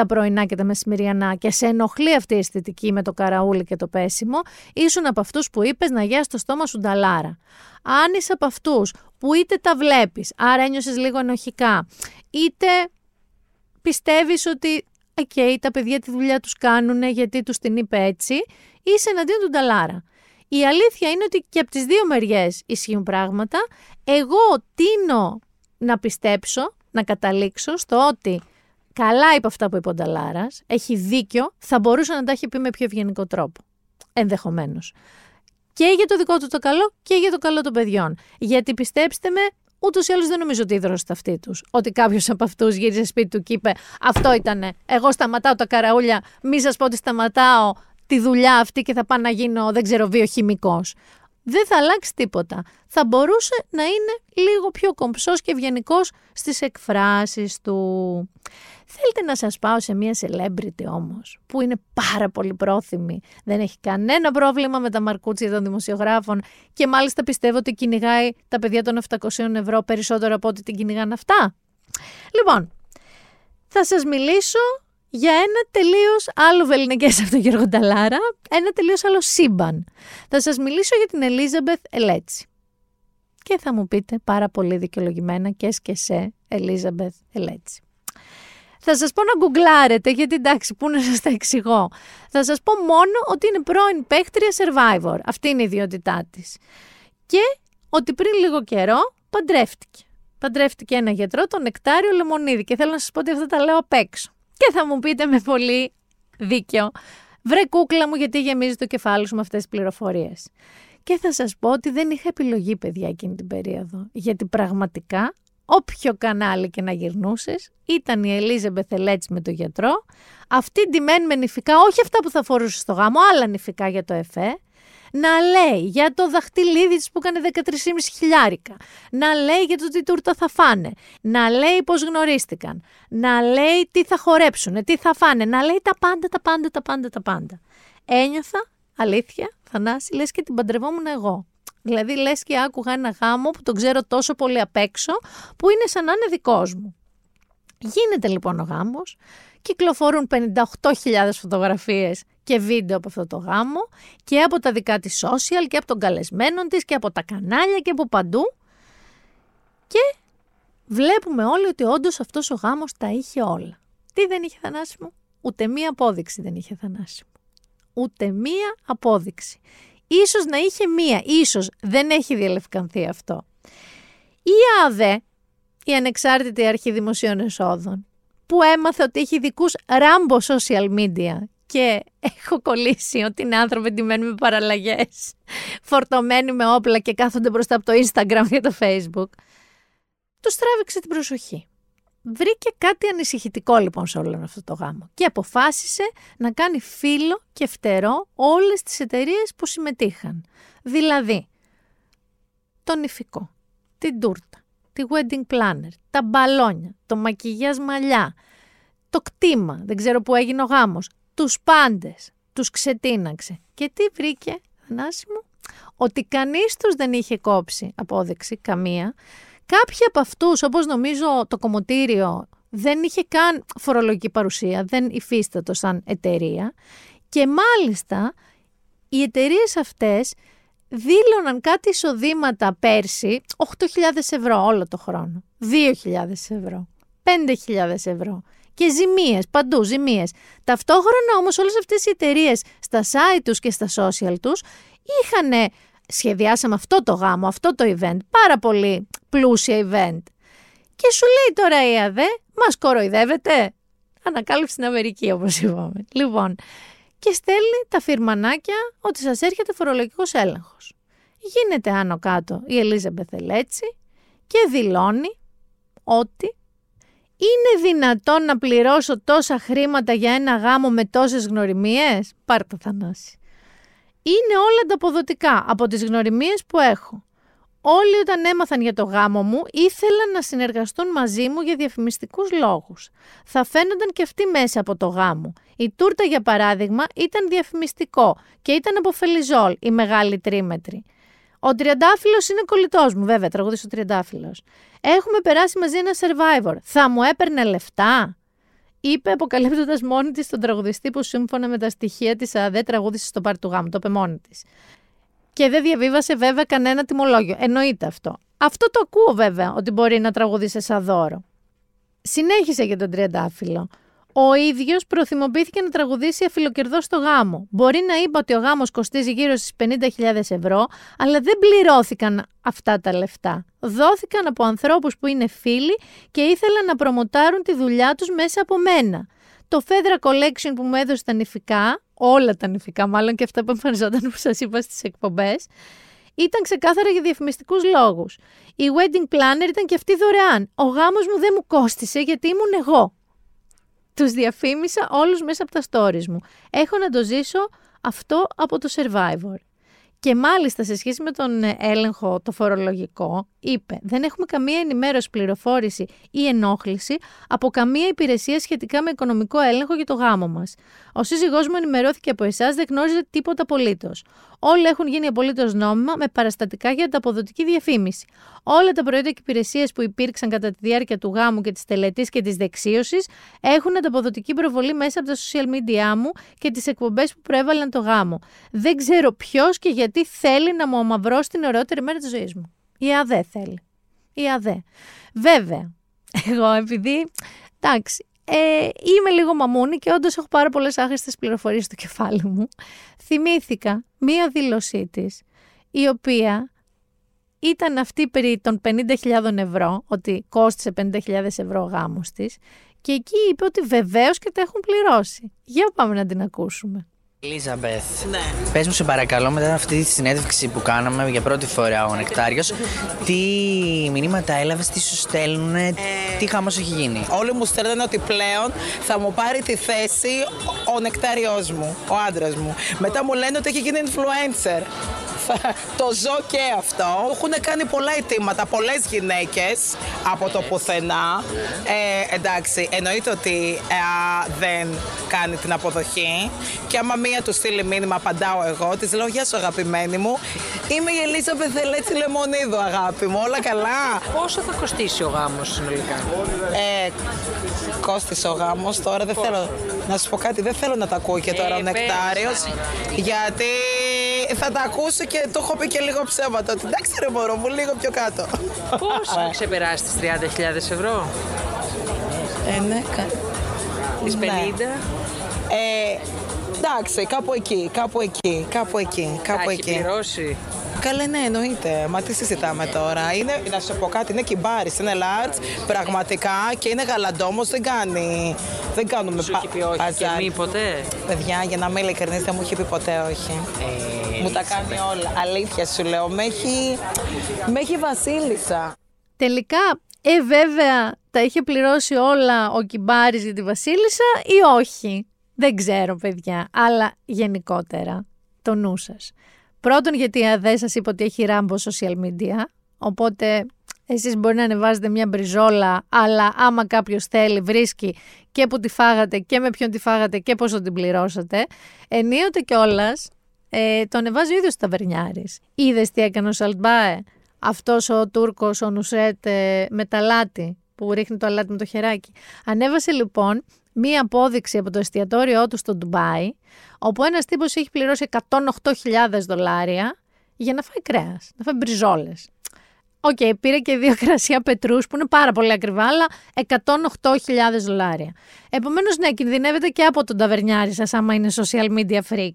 τα πρωινά και τα μεσημεριανά και σε ενοχλεί αυτή η αισθητική με το καραούλι και το πέσιμο, ήσουν από αυτούς που είπες ν' αγιάσει το στόμα σου Νταλάρα. Αν είσαι από αυτούς που είτε τα βλέπεις, άρα ένιωσες λίγο ενοχικά, είτε πιστεύεις ότι okay, τα παιδιά τη δουλειά τους κάνουν γιατί τους την είπε έτσι, είσαι εναντίον του Νταλάρα. Η αλήθεια είναι ότι και από τις δύο μεριές ισχύουν πράγματα. Εγώ τίνω να πιστέψω, να καταλήξω στο ότι καλά είπε αυτά που είπε ο Νταλάρας, έχει δίκιο, θα μπορούσε να τα έχει πει με πιο ευγενικό τρόπο. Ενδεχομένως. Και για το δικό του το καλό και για το καλό των παιδιών. Γιατί πιστέψτε με, Ούτως ή άλλως δεν νομίζω ότι ίδρωσε τα αυτή τους. Ότι κάποιος από αυτούς γύρισε σπίτι του και είπε Αυτό ήτανε. Εγώ σταματάω τα καραούλια. Μη σας πω ότι σταματάω τη δουλειά αυτή και θα πάω να γίνω, δεν ξέρω, βιοχημικός. Δεν θα αλλάξει τίποτα. Θα μπορούσε να είναι λίγο πιο κομψός και ευγενικός στις εκφράσεις του. Θέλετε να σας πάω σε μια celebrity όμως, που είναι πάρα πολύ πρόθυμη. Δεν έχει κανένα πρόβλημα με τα μαρκούτσια των δημοσιογράφων και μάλιστα πιστεύω ότι κυνηγάει τα παιδιά των 700 ευρώ περισσότερο από ό,τι την κυνηγάνε αυτά. Λοιπόν, θα σας μιλήσω για ένα τελείως άλλο βεληνικές από τον Γιώργο Νταλάρα, ένα τελείως άλλο σύμπαν. Θα σας μιλήσω για την Ελίζαμπεθ Ελέτσι. Και θα μου πείτε πάρα πολύ δικαιολογημένα και σε Ελίζαμπεθ Ελέτσι. Θα σας πω να γκουγκλάρετε, γιατί εντάξει, πού να σας τα εξηγώ. Θα σας πω μόνο ότι είναι πρώην παίχτρια Survivor. Αυτή είναι η ιδιότητά της. Και ότι πριν λίγο καιρό παντρεύτηκε. Παντρεύτηκε ένα γιατρό, τον Νεκτάριο Λεμονίδη. Και θέλω να σας πω ότι αυτά τα λέω απ' έξω. Και θα μου πείτε με πολύ δίκιο, βρε κούκλα μου γιατί γεμίζει το κεφάλι σου με αυτές τις πληροφορίες. Και θα σας πω ότι δεν είχα επιλογή παιδιά εκείνη την περίοδο. Γιατί πραγματικά όποιο κανάλι και να γυρνούσες, ήταν η Ελίζα Μπεθελέτς με τον γιατρό, αυτή ντυμένη με νηφικά, όχι αυτά που θα φορούσες στο γάμο, άλλα νηφικά για το ΕΦΕ, να λέει για το δαχτυλίδι της που έκανε 13,5 χιλιάρικα, να λέει για το τι τούρτα θα φάνε, να λέει πώς γνωρίστηκαν, να λέει τι θα χορέψουν, τι θα φάνε, να λέει τα πάντα, τα πάντα, τα πάντα, τα πάντα. Ένιωθα, αλήθεια, Θανάση, λες και την παντρευόμουν εγώ. Δηλαδή λες και άκουγα ένα γάμο που τον ξέρω τόσο πολύ απ' έξω, που είναι σαν να είναι δικός μου. Γίνεται λοιπόν ο γάμος, κυκλοφορούν 58.000 φωτογραφίες και βίντεο από αυτό το γάμο και από τα δικά της social και από τον καλεσμένο της και από τα κανάλια και από παντού και βλέπουμε όλοι ότι όντως αυτός ο γάμος τα είχε όλα. Τι δεν είχε θανάσιμο; Ούτε μία απόδειξη δεν είχε θανάσιμο. Ούτε μία απόδειξη. Ίσως να είχε μία, ίσως δεν έχει διαλευκανθεί αυτό. Η ΑΔΕ, η Ανεξάρτητη Αρχή Δημοσίων Εσόδων, που έμαθε ότι έχει ειδικούς ράμπο social media και έχω κολλήσει ότι είναι άνθρωποι ντυμένοι με παραλλαγές, φορτωμένοι με όπλα και κάθονται μπροστά από το Instagram και το Facebook, τους τράβηξε την προσοχή. Βρήκε κάτι ανησυχητικό λοιπόν σε όλο αυτό το γάμο και αποφάσισε να κάνει φίλο και φτερό όλες τις εταιρείες που συμμετείχαν. Δηλαδή, τον ηφικό, την τούρτα, τη wedding planner, τα μπαλόνια, το μακιγιάζ μαλλιά, το κτήμα, δεν ξέρω που έγινε ο γάμος, τους πάντες, τους ξετίναξε. Και τι βρήκε, Θανάση μου, ότι κανείς τους δεν είχε κόψει απόδειξη, καμία, Κάποιοι από αυτούς, όπως νομίζω το κομμωτήριο, δεν είχε καν φορολογική παρουσία, δεν υφίστατο σαν εταιρεία και μάλιστα οι εταιρείες αυτές δήλωναν κάτι εισοδήματα πέρσι 8.000 ευρώ όλο το χρόνο, 2.000 ευρώ, 5.000 ευρώ και ζημίες, παντού ζημίες. Ταυτόχρονα όμως όλες αυτές οι εταιρείες στα site τους και στα social τους είχαν σχεδιάσαμε αυτό το γάμο, αυτό το event, πάρα πολύ πλούσια event. Και σου λέει τώρα η ΑΔΕ, μας κοροϊδεύετε. Ανακάλυψη στην Αμερική όπως είπαμε. Λοιπόν, και στέλνει τα φυρμανάκια ότι σας έρχεται φορολογικός έλεγχος. Γίνεται άνω κάτω η Ελίζα Μπεθελέτσι και δηλώνει ότι είναι δυνατόν να πληρώσω τόσα χρήματα για ένα γάμο με τόσες γνωριμίες. Πάρ' το Θανάση. Είναι όλα ανταποδοτικά από τις γνωριμίες που έχω. Όλοι όταν έμαθαν για το γάμο μου ήθελαν να συνεργαστούν μαζί μου για διαφημιστικούς λόγους. Θα φαίνονταν και αυτοί μέσα από το γάμο. Η τούρτα για παράδειγμα ήταν διαφημιστικό και ήταν από φελιζόλ η μεγάλη τρίμετρη. Ο τριαντάφυλλος είναι κολλητός μου, βέβαια, τραγουδής ο τριαντάφυλλος. Έχουμε περάσει μαζί ένα survivor. Θα μου έπαιρνε λεφτά; Είπε αποκαλύπτοντας μόνη της τον τραγουδιστή που σύμφωνα με τα στοιχεία της ΑΔΕ τραγούδισε στο πάρτι του γάμου. Το είπε μόνη της. Και δεν διαβίβασε βέβαια κανένα τιμολόγιο. Εννοείται αυτό. Αυτό το ακούω βέβαια ότι μπορεί να τραγουδήσει σαν δώρο. Συνέχισε για τον Τριαντάφυλλο. Ο ίδιος προθυμοποιήθηκε να τραγουδήσει αφιλοκερδό στο γάμο. Μπορεί να είπε ότι ο γάμος κοστίζει γύρω στις 50.000 ευρώ, αλλά δεν πληρώθηκαν αυτά τα λεφτά. Δόθηκαν από ανθρώπους που είναι φίλοι και ήθελαν να προμοτάρουν τη δουλειά τους μέσα από μένα. Το Fedra Collection που μου έδωσε τα νηφικά, όλα τα νηφικά μάλλον και αυτά που εμφανιζόταν που σας είπα στις εκπομπές, ήταν ξεκάθαρα για διαφημιστικούς λόγους. Η wedding planner ήταν και αυτή δωρεάν. Ο γάμος μου δεν μου κόστησε γιατί ήμουν εγώ. Τους διαφήμισα όλους μέσα από τα stories μου. Έχω να το ζήσω αυτό από το Survivor. Και μάλιστα σε σχέση με τον έλεγχο το φορολογικό, είπε δεν έχουμε καμία ενημέρωση, πληροφόρηση ή ενόχληση από καμία υπηρεσία σχετικά με οικονομικό έλεγχο για το γάμο μας. Ο σύζυγός μου ενημερώθηκε από εσάς, δεν γνώριζε τίποτα απολύτως. Όλα έχουν γίνει απολύτως νόμιμα με παραστατικά για ανταποδοτική διαφήμιση. Όλα τα προϊόντα και υπηρεσίες που υπήρξαν κατά τη διάρκεια του γάμου και της τελετής και της δεξίωσης έχουν ανταποδοτική προβολή μέσα από τα social media μου και τις εκπομπές που προέβαλαν το γάμο. Δεν ξέρω ποιος και γιατί θέλει να μου αμαυρώσει την ωραιότερη μέρα της ζωής μου. Η ΑΔΕ θέλει. Η ΑΔΕ. Βέβαια, εγώ επειδή. Εντάξει, ε, είμαι λίγο μαμούνι και όντως έχω πάρα πολλές άχρηστες πληροφορίες στο κεφάλι μου. Θυμήθηκα μία δήλωσή της, η οποία ήταν αυτή περί των 50.000 ευρώ, ότι κόστησε 50.000 ευρώ ο γάμος της και εκεί είπε ότι βεβαίως και τα έχουν πληρώσει. Για πάμε να την ακούσουμε. Ελίζαμπεθ, ναι. πες μου σε παρακαλώ μετά αυτή τη συνέντευξη που κάναμε για πρώτη φορά ο Νεκτάριος τι μηνύματα έλαβες, τι σου στέλνουν, ε... τι χάμος έχει γίνει; Όλοι μου στέλνουν ότι πλέον θα μου πάρει τη θέση ο Νεκτάριος μου, ο άντρας μου. Μετά μου λένε ότι έχει γίνει influencer. το ζω και αυτό. Έχουν κάνει πολλά αιτήματα, πολλές γυναίκες από το πουθενά. Ε, εντάξει, εννοείται ότι ε, δεν κάνει την αποδοχή. Και άμα μία του στείλει μήνυμα, απαντάω εγώ. Της λέω: Γεια σου, αγαπημένη μου. Είμαι η Ελίζα Πεθελέτσι Λεμονίδου, αγάπη μου. Όλα καλά. Πόσο θα κοστίσει ο γάμος συνολικά; Ε, κόστησε ο γάμος. Τώρα δεν θέλω να σου πω κάτι. Δεν θέλω να τα ακούω και τώρα ο Νεκτάριος. Γιατί θα τα ακούσω και το έχω πει και λίγο ψέματα. Ότι εντάξει, ρε μωρό μου, λίγο πιο κάτω. Πώ θα ξεπεράσει τις 30.000 ευρώ, Ε, ναι, Τις 50. Ε, εντάξει, κάπου εκεί, κάπου εκεί, κάπου εκεί, κάπου θα εκεί. Έχει πληρώσει. Καλέ, ναι, εννοείται. Μα τι συζητάμε τώρα. Είναι, να σου πω κάτι, είναι κυμπάρι, είναι large, πραγματικά και είναι γαλαντόμος, δεν κάνει. Δεν κάνουμε Σου έχει πει όχι και μη ποτέ; Παιδιά, για να είμαι ειλικρινή, δεν μου έχει πει ποτέ όχι. Ε, μου τα κάνει όλα. Αλήθεια σου λέω, με έχει, με έχει βασίλισσα. Τελικά, ε βέβαια, τα είχε πληρώσει όλα ο Κιμπάρης για τη βασίλισσα ή όχι; Δεν ξέρω, παιδιά, αλλά γενικότερα, το νου σας. Πρώτον, γιατί η ΑΔΕ σας είπε ότι έχει ράμπο social media, οπότε εσείς μπορεί να ανεβάζετε μια μπριζόλα, αλλά άμα κάποιος θέλει βρίσκει και που τη φάγατε και με ποιον τη φάγατε και πόσο την πληρώσατε. Ενίοτε κιόλας, ε, το ανεβάζει ο ίδιος ο ταβερνιάρης. Είδες τι έκανε ο Salt Bae. αυτός ο Τούρκος, ο Νουσέτ ε, με τ' αλάτι, που ρίχνει το αλάτι με το χεράκι. Ανέβασε λοιπόν μία απόδειξη από το εστιατόριό του στο Ντουμπάι, όπου ένας τύπος έχει πληρώσει 108.000 δολάρια για να φάει κρέας, να φάει μπριζόλες. Okay, πήρε και δύο κρασιά Petrus που είναι πάρα πολύ ακριβά, αλλά 108.000 δολάρια. Επομένως, ναι, κινδυνεύετε και από τον ταβερνιάρη σας, άμα είναι social media freak.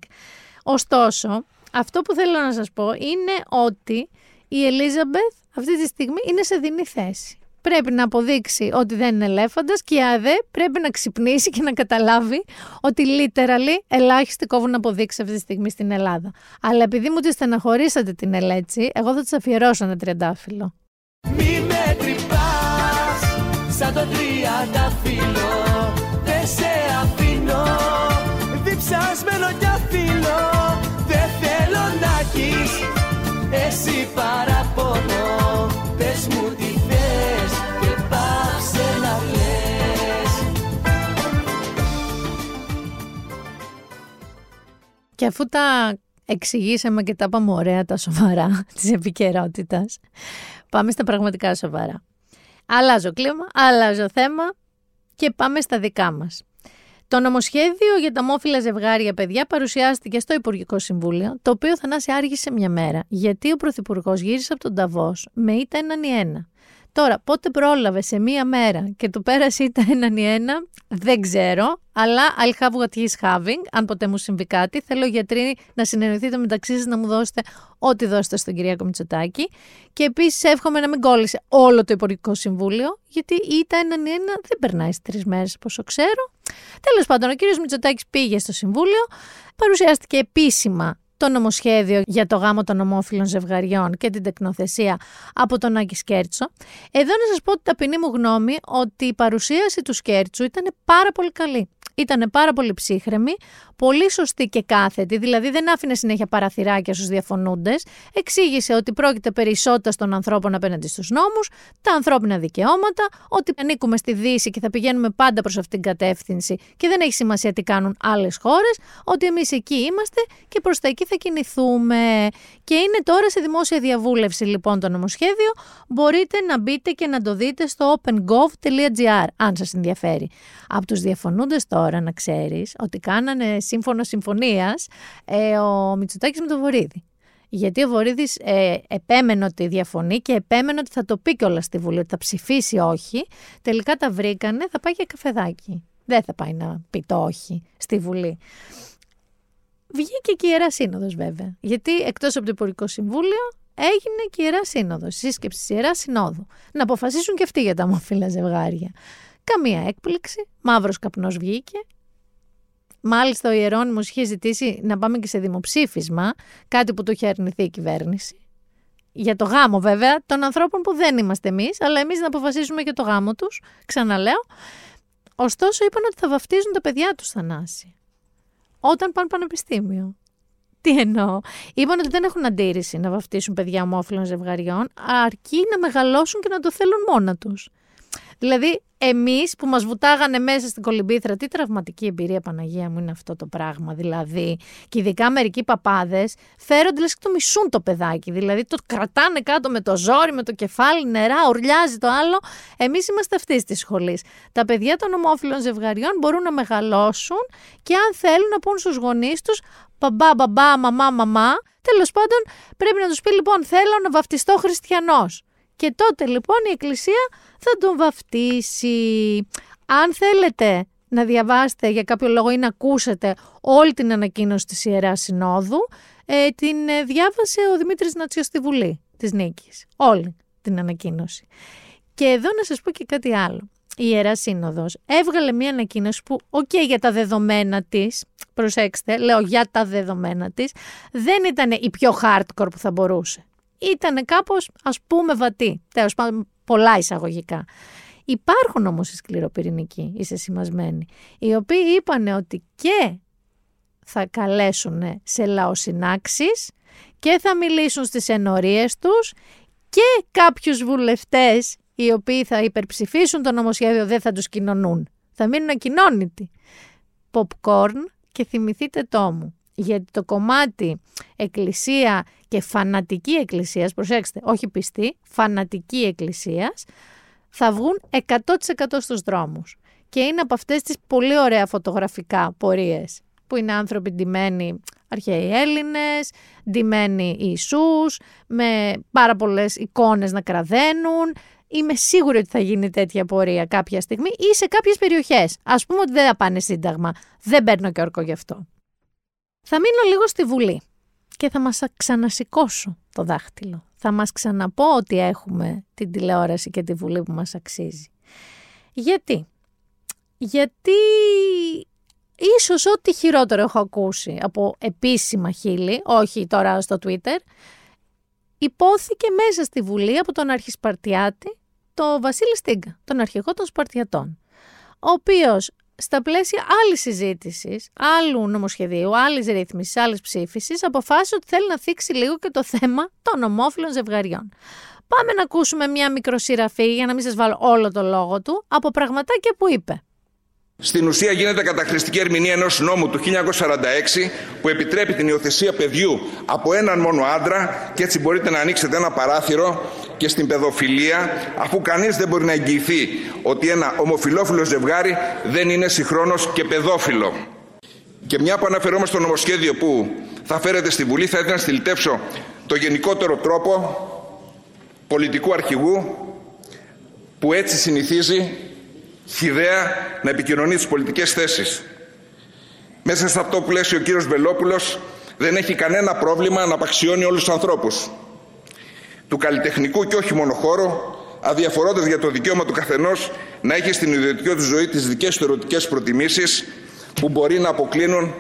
Ωστόσο, αυτό που θέλω να σας πω είναι ότι η Ελίζαμπεθ αυτή τη στιγμή είναι σε δινή θέση. Πρέπει να αποδείξει ότι δεν είναι ελέφαντας και η ΑΔΕ πρέπει να ξυπνήσει και να καταλάβει ότι literally ελάχιστοι κόβουν να αποδείξεις αυτή τη στιγμή στην Ελλάδα. Αλλά επειδή μου τη στεναχωρήσατε την Ελέτσι, εγώ θα της αφιερώσω ένα τριαντάφυλλο. Μη με τρυπάς σαν το τριαντάφυλλο Δεν σε αφήνω διψασμένο κι Και αφού τα εξηγήσαμε και τα είπαμε ωραία τα σοβαρά της επικαιρότητας. πάμε στα πραγματικά σοβαρά. Αλλάζω κλίμα, αλλάζω θέμα και πάμε στα δικά μας. Το νομοσχέδιο για τα μόφυλα ζευγάρια παιδιά παρουσιάστηκε στο Υπουργικό Συμβούλιο, το οποίο Θανάση άργησε μια μέρα, γιατί ο Πρωθυπουργός γύρισε από τον Ταβό με ήττα έναν ή ένα. Τώρα, πότε πρόλαβε σε μία μέρα και του πέρασε ήττα έναν ή ένα, δεν ξέρω, αλλά I'll have what he's having, αν ποτέ μου συμβεί κάτι. Θέλω γιατροί να συνεννοηθείτε μεταξύ σας να μου δώσετε ό,τι δώσετε στον Κυριάκο Μητσοτάκη. Και επίσης εύχομαι να μην κόλλησε όλο το Υπουργικό Συμβούλιο, γιατί η ήττα έναν ή ένα δεν περνάει στις τρεις μέρες, πόσο ξέρω. Τέλος πάντων, ο κύριος Μητσοτάκης πήγε στο Συμβούλιο, παρουσιάστηκε επίσημα το νομοσχέδιο για το γάμο των ομόφυλων ζευγαριών και την τεκνοθεσία από τον Άκη Σκέρτσο. Εδώ να σας πω την ταπεινή μου γνώμη ότι η παρουσίαση του Σκέρτσου ήταν πάρα πολύ καλή ήταν πάρα πολύ ψύχρεμη, πολύ σωστή και κάθετη, δηλαδή δεν άφηνε συνέχεια παραθυράκια στους διαφωνούντες, εξήγησε ότι πρόκειται περί ισότητας των ανθρώπων απέναντι στους νόμους, τα ανθρώπινα δικαιώματα, ότι ανήκουμε στη Δύση και θα πηγαίνουμε πάντα προς αυτήν την κατεύθυνση και δεν έχει σημασία τι κάνουν άλλες χώρες, ότι εμείς εκεί είμαστε και προς τα εκεί θα κινηθούμε. Και είναι τώρα σε δημόσια διαβούλευση λοιπόν το νομοσχέδιο, μπορείτε να μπείτε και να το δείτε στο opengov.gr αν σας ενδιαφέρει. Από τους διαφωνούντες τώρα τώρα να ξέρεις ότι κάνανε σύμφωνο συμφωνίας ε, ο Μητσοτάκης με τον Βορύδη. Γιατί ο Βορύδης ε, επέμενε ότι διαφωνεί και επέμενε ότι θα το πει κιόλας στη Βουλή, ότι θα ψηφίσει όχι. Τελικά τα βρήκανε, θα πάει για καφεδάκι. Δεν θα πάει να πει το όχι στη Βουλή. Βγήκε και η Ιερά Σύνοδος βέβαια. Γιατί εκτός από το Υπουργικό Συμβούλιο έγινε και η Ιερά Σύνοδος, σύσκεψη της Ιεράς Συνόδου. Να αποφασίσουν και αυτοί για τα ομοφύλα ζευγάρια. Καμία έκπληξη. Μαύρος καπνός βγήκε. Μάλιστα, ο Ιερόνιμο είχε ζητήσει να πάμε και σε δημοψήφισμα, κάτι που το είχε αρνηθεί η κυβέρνηση. Για το γάμο, βέβαια, των ανθρώπων που δεν είμαστε εμείς, αλλά εμείς να αποφασίσουμε για το γάμο τους. Ξαναλέω. Ωστόσο, είπαν ότι θα βαφτίζουν τα παιδιά τους Θανάση. Όταν πάνε πανεπιστήμιο. Τι εννοώ; Είπαν ότι δεν έχουν αντίρρηση να βαφτίσουν παιδιά ομόφυλων ζευγαριών, αρκεί να μεγαλώσουν και να το θέλουν μόνα τους. Δηλαδή, εμείς που μας βουτάγανε μέσα στην κολυμπήθρα, τι τραυματική εμπειρία, Παναγία μου, είναι αυτό το πράγμα. Δηλαδή, και ειδικά μερικοί παπάδες φέρονται λες και το μισούν το παιδάκι. Δηλαδή, το κρατάνε κάτω με το ζόρι, με το κεφάλι, νερά, ουρλιάζει το άλλο. Εμείς είμαστε αυτής της σχολής. Τα παιδιά των ομόφυλων ζευγαριών μπορούν να μεγαλώσουν και αν θέλουν να πούν στους γονείς τους, μπαμπά, μπαμπά, μαμά, μαμά. Τέλος πάντων, πρέπει να τους πει λοιπόν: Θέλω να βαφτιστώ χριστιανός. Και τότε λοιπόν η Εκκλησία θα τον βαφτίσει. Αν θέλετε να διαβάσετε για κάποιο λόγο ή να ακούσετε όλη την ανακοίνωση της Ιεράς Συνόδου, ε, την ε, διάβασε ο Δημήτρης Νατσιός στη Βουλή της Νίκης. Όλη την ανακοίνωση. Και εδώ να σας πω και κάτι άλλο. Η Ιεράς Σύνοδος έβγαλε μια ανακοίνωση που, οκ, για τα δεδομένα της, προσέξτε, λέω για τα δεδομένα της, δεν ήταν η πιο hardcore που θα μπορούσε ήταν κάπως ας πούμε βατή. Τέλος πάντων πολλά εισαγωγικά. Υπάρχουν όμως οι σκληροπυρηνικοί, είσαι σημασμένοι, οι οποίοι είπαν ότι και θα καλέσουν σε λαοσυνάξεις και θα μιλήσουν στις ενορίες τους και κάποιους βουλευτές οι οποίοι θα υπερψηφίσουν το νομοσχέδιο δεν θα τους κοινωνούν. Θα μείνουν ακοινώνητοι. Popcorn και θυμηθείτε το μου. Γιατί το κομμάτι εκκλησία και φανατική εκκλησίας, προσέξτε, όχι πιστή, φανατική εκκλησίας, θα βγουν 100% στους δρόμους. Και είναι από αυτές τις πολύ ωραία φωτογραφικά πορείες, που είναι άνθρωποι ντυμένοι αρχαίοι Έλληνες, ντυμένοι Ιησούς, με πάρα πολλές εικόνες να κραδένουν. Είμαι σίγουρη ότι θα γίνει τέτοια πορεία κάποια στιγμή ή σε κάποιες περιοχές. Ας πούμε ότι δεν θα πάνε σύνταγμα. Δεν παίρνω και όρκο γι' αυτό. Θα μείνω λίγο στη Βουλή και θα μας ξανασηκώσω το δάχτυλο. Θα μας ξαναπώ ότι έχουμε την τηλεόραση και τη Βουλή που μας αξίζει. Γιατί; Γιατί ίσως ό,τι χειρότερο έχω ακούσει από επίσημα χείλη, όχι τώρα στο Twitter, υπόθηκε μέσα στη Βουλή από τον αρχισπαρτιάτη, το Βασίλη Στίγκα, τον αρχηγό των Σπαρτιατών, ο οποίος στα πλαίσια άλλη συζήτησης, άλλου νομοσχεδίου, άλλης ρύθμισης, άλλης ψήφισης, αποφάσισε ότι θέλει να θίξει λίγο και το θέμα των ομόφυλων ζευγαριών. Πάμε να ακούσουμε μια μικροσυραφή, για να μην σας βάλω όλο το λόγο του, από πραγματάκια που είπε. Στην ουσία γίνεται καταχρηστική ερμηνεία ενός νόμου του 1946 που επιτρέπει την υιοθεσία παιδιού από έναν μόνο άντρα και έτσι μπορείτε να ανοίξετε ένα παράθυρο και στην παιδοφιλία αφού κανείς δεν μπορεί να εγγυηθεί ότι ένα ομοφιλόφιλο ζευγάρι δεν είναι συγχρόνως και παιδόφιλο. Και μια που αναφερόμαστε στο νομοσχέδιο που θα φέρετε στη Βουλή θα ήθελα να στυλιτεύσω το γενικότερο τρόπο πολιτικού αρχηγού που έτσι συνηθίζει χιδέα να επικοινωνεί τις πολιτικές θέσεις. Μέσα σε αυτό που πλαίσιο ο κύριος Βελόπουλος δεν έχει κανένα πρόβλημα να απαξιώνει όλους τους ανθρώπους. Του καλλιτεχνικού και όχι μόνο χώρο, αδιαφορώντας για το δικαίωμα του καθενός να έχει στην ιδιωτική του ζωή τις δικές του ερωτικές προτιμήσεις που μπορεί να αποκλίνουν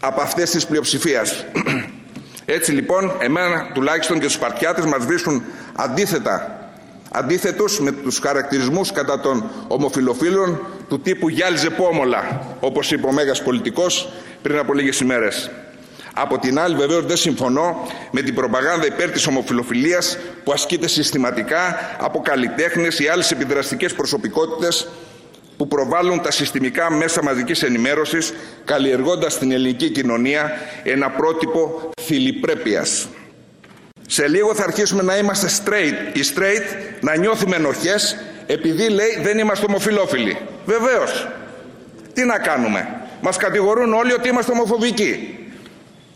από αυτές τις πλειοψηφίας. Έτσι λοιπόν, εμένα τουλάχιστον και τους Σπαρτιάτες μας βρίσκουν αντίθετα αντίθετος με τους χαρακτηρισμούς κατά των ομοφιλοφίλων του τύπου «Γιάλιζε πόμολα», όπως είπε ο Μέγας πολιτικός πριν από λίγες ημέρες. Από την άλλη βεβαίως δεν συμφωνώ με την προπαγάνδα υπέρ της ομοφιλοφιλίας που ασκείται συστηματικά από καλλιτέχνες ή άλλες επιδραστικές προσωπικότητες που προβάλλουν τα συστημικά μέσα μαζικής ενημέρωσης καλλιεργώντας στην ελληνική κοινωνία ένα πρότυπο θηλυπρέπειας. Σε λίγο θα αρχίσουμε να είμαστε straight, οι straight να νιώθουμε ενοχές επειδή λέει δεν είμαστε ομοφιλόφιλοι. Βεβαίως. Τι να κάνουμε; Μας κατηγορούν όλοι ότι είμαστε ομοφοβικοί.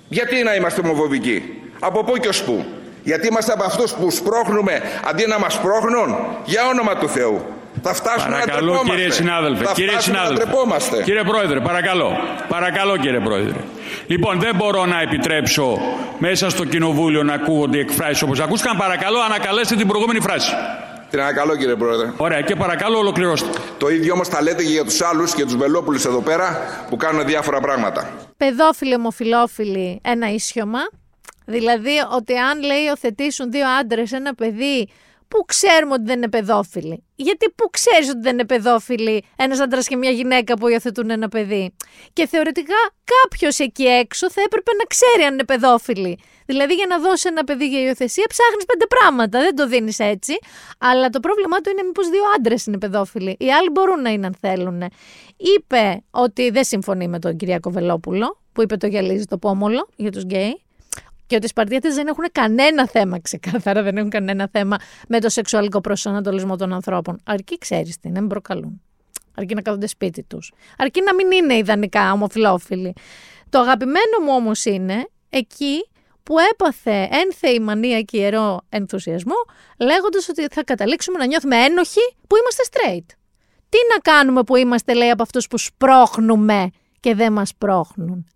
Γιατί να είμαστε ομοφοβικοί; Από πού και ως πού; Γιατί είμαστε από αυτούς που σπρώχνουμε αντί να μας σπρώχνουν; Για όνομα του Θεού. Θα φτάσουμε παρακαλώ, να τρεπόμαστε. κύριε συνάδελφε. Θα κύριε φτάσουμε να συνάδελφε. τρεπόμαστε. Κύριε Πρόεδρε, παρακαλώ. Παρακαλώ, κύριε Πρόεδρε. Λοιπόν, δεν μπορώ να επιτρέψω μέσα στο κοινοβούλιο να ακούγονται εκφράσεις όπως ακούστηκαν. Παρακαλώ, ανακαλέστε την προηγούμενη φράση. Την ανακαλώ κύριε Πρόεδρε. Ωραία, και παρακαλώ ολοκληρώστε. Το ίδιο όμως θα λέτε και για τους άλλους και τους βελόπουλους εδώ πέρα που κάνουν διάφορα πράγματα. Παιδόφιλοι, ομοφιλόφιλοι, ένα ίσιωμα. Δηλαδή ότι αν λέει υιοθετήσουν δύο άντρες ένα παιδί Πού ξέρουμε ότι δεν είναι παιδόφιλοι; Γιατί πού ξέρεις ότι δεν είναι παιδόφιλοι ένας άντρας και μια γυναίκα που υιοθετούν ένα παιδί; Και θεωρητικά κάποιος εκεί έξω θα έπρεπε να ξέρει αν είναι παιδόφιλοι. Δηλαδή για να δώσει ένα παιδί για υιοθεσία ψάχνεις πέντε πράγματα. Δεν το δίνεις έτσι. Αλλά το πρόβλημά του είναι μήπως δύο άντρες είναι παιδόφιλοι. Οι άλλοι μπορούν να είναι αν θέλουν. Είπε ότι δεν συμφωνεί με τον Κυριακό Βελόπουλο, που είπε το γυαλίζει το πόμολο για τους γκέι. Και ότι οι Σπαρτιάτε δεν έχουν κανένα θέμα, ξεκάθαρα δεν έχουν κανένα θέμα με το σεξουαλικό προσανατολισμό των ανθρώπων. Αρκεί ξέρεις τι, να μην προκαλούν. Αρκεί να κάθονται σπίτι τους. Αρκεί να μην είναι ιδανικά ομοφυλόφιλοι. Το αγαπημένο μου όμως είναι εκεί που έπαθε ένθεη μανία και ιερό ενθουσιασμό, λέγοντας ότι θα καταλήξουμε να νιώθουμε ένοχοι που είμαστε straight. Τι να κάνουμε που είμαστε, λέει, από αυτούς που σπρώχνουμε και δεν μας σπρώχνουν.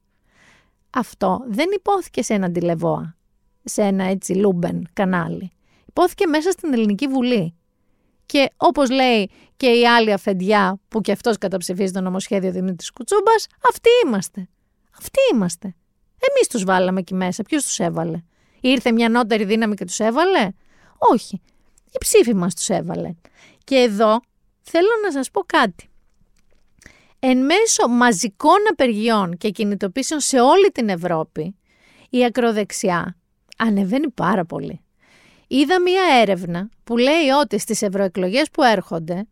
Αυτό δεν υπόθηκε σε ένα τηλεβόα, σε ένα έτσι λούμπεν κανάλι. Υπόθηκε μέσα στην Ελληνική Βουλή. Και όπως λέει και η άλλη αφεντιά που και αυτός καταψηφίζει το νομοσχέδιο Δημήτρης Κουτσούμπας, αυτοί είμαστε. Αυτοί είμαστε. Εμείς τους βάλαμε εκεί μέσα. Ποιος τους έβαλε; Ήρθε μια νότερη δύναμη και τους έβαλε; Όχι. Η ψήφη μας τους έβαλε. Και εδώ θέλω να σας πω κάτι. Εν μέσω μαζικών απεργιών και κινητοποίησεων σε όλη την Ευρώπη, η ακροδεξιά ανεβαίνει πάρα πολύ. Είδα μία έρευνα που λέει ότι στις ευρωεκλογές που έρχονται,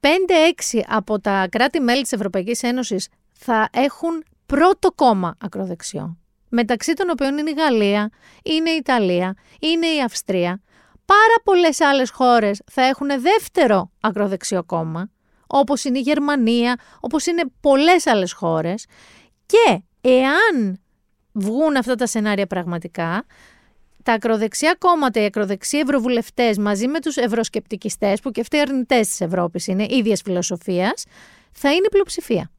5-6 από τα κράτη-μέλη της Ευρωπαϊκής Ένωσης θα έχουν πρώτο κόμμα ακροδεξιό. Μεταξύ των οποίων είναι η Γαλλία, είναι η Ιταλία, είναι η Αυστρία. Πάρα πολλές άλλες χώρες θα έχουν δεύτερο ακροδεξιό κόμμα, όπως είναι η Γερμανία, όπως είναι πολλές άλλες χώρες. Και εάν βγουν αυτά τα σενάρια πραγματικά, τα ακροδεξιά κόμματα, οι ακροδεξιοί ευρωβουλευτές μαζί με τους ευρωσκεπτικιστές, που και αυτοί οι αρνητές της Ευρώπης είναι ίδιας φιλοσοφίας, θα είναι πλειοψηφία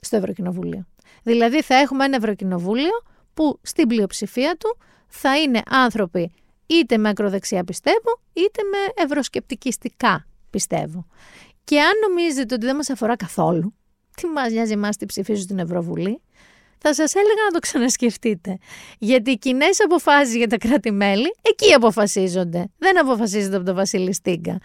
στο Ευρωκοινοβούλιο. Δηλαδή θα έχουμε ένα Ευρωκοινοβούλιο που στην πλειοψηφία του θα είναι άνθρωποι είτε με ακροδεξιά πιστεύω, είτε με ευρωσκεπτικιστικά πιστεύω. Και αν νομίζετε ότι δεν μας αφορά καθόλου, τι μας νοιάζει εμάς τι ψηφίζω στην Ευρωβουλή, θα σας έλεγα να το ξανασκεφτείτε. Γιατί οι κοινές αποφάσεις για τα κράτη-μέλη, εκεί αποφασίζονται. Δεν αποφασίζονται από τον Βασίλη Στίγκα.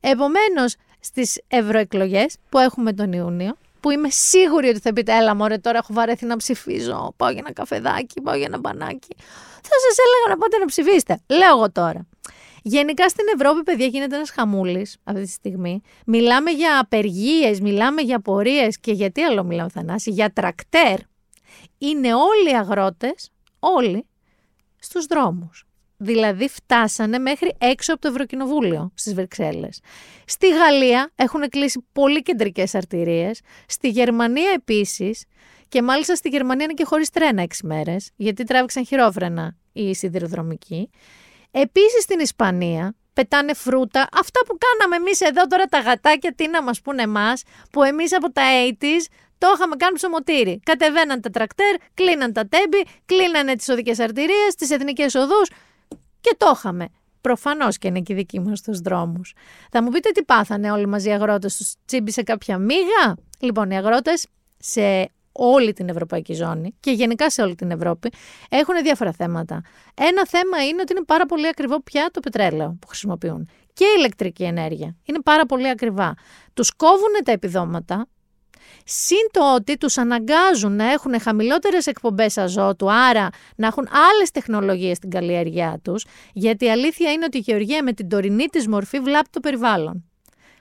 Επομένως, στις ευρωεκλογές που έχουμε τον Ιούνιο, που είμαι σίγουρη ότι θα πείτε, έλα μωρέ τώρα έχω βαρέθει να ψηφίζω, πάω για ένα καφεδάκι, πάω για ένα μπανάκι. Θα σας έλεγα να πάτε να ψηφίσετε. Λέω εγώ τώρα. Γενικά στην Ευρώπη, παιδιά, γίνεται ένας χαμούλης αυτή τη στιγμή. Μιλάμε για απεργίες, μιλάμε για πορείε και γιατί άλλο μιλάμε, Θανάση, για τρακτέρ. Είναι όλοι οι αγρότες, όλοι, στους δρόμους. Δηλαδή φτάσανε μέχρι έξω από το Ευρωκοινοβούλιο στις Βρυξέλλες. Στη Γαλλία έχουν κλείσει πολύ κεντρικές αρτηρίες. Στη Γερμανία επίσης. Και μάλιστα στη Γερμανία είναι και χωρίς τρένα έξι μέρες, γιατί τράβηξαν χειρόφρενα οι σιδηροδρομικοί. Επίσης στην Ισπανία πετάνε φρούτα. Αυτά που κάναμε εμείς εδώ τώρα τα γατάκια, τι να μας πούνε εμάς, που εμείς από τα 80's το είχαμε κάνει ψωμοτήρι. Κατεβαίναν τα τρακτέρ, κλείναν τα τέμπη, κλείνανε τις οδικές αρτηρίες, τις εθνικές οδούς και το είχαμε. Προφανώς και είναι και οι δικοί μας στου δρόμους. Θα μου πείτε τι πάθανε όλοι μαζί οι αγρότες, τους τσίμπησε κάποια μίγα. Λοιπόν, οι αγρότες σε όλη την ευρωπαϊκή ζώνη και γενικά σε όλη την Ευρώπη έχουν διάφορα θέματα. Ένα θέμα είναι ότι είναι πάρα πολύ ακριβό πια το πετρέλαιο που χρησιμοποιούν και η ηλεκτρική ενέργεια. Είναι πάρα πολύ ακριβά. Τους κόβουν τα επιδόματα, Συν το ότι τους αναγκάζουν να έχουν χαμηλότερες εκπομπές αζότου, άρα να έχουν άλλες τεχνολογίες στην καλλιέργειά τους, γιατί η αλήθεια είναι ότι η γεωργία με την τωρινή της μορφή βλάπτει το περιβάλλον.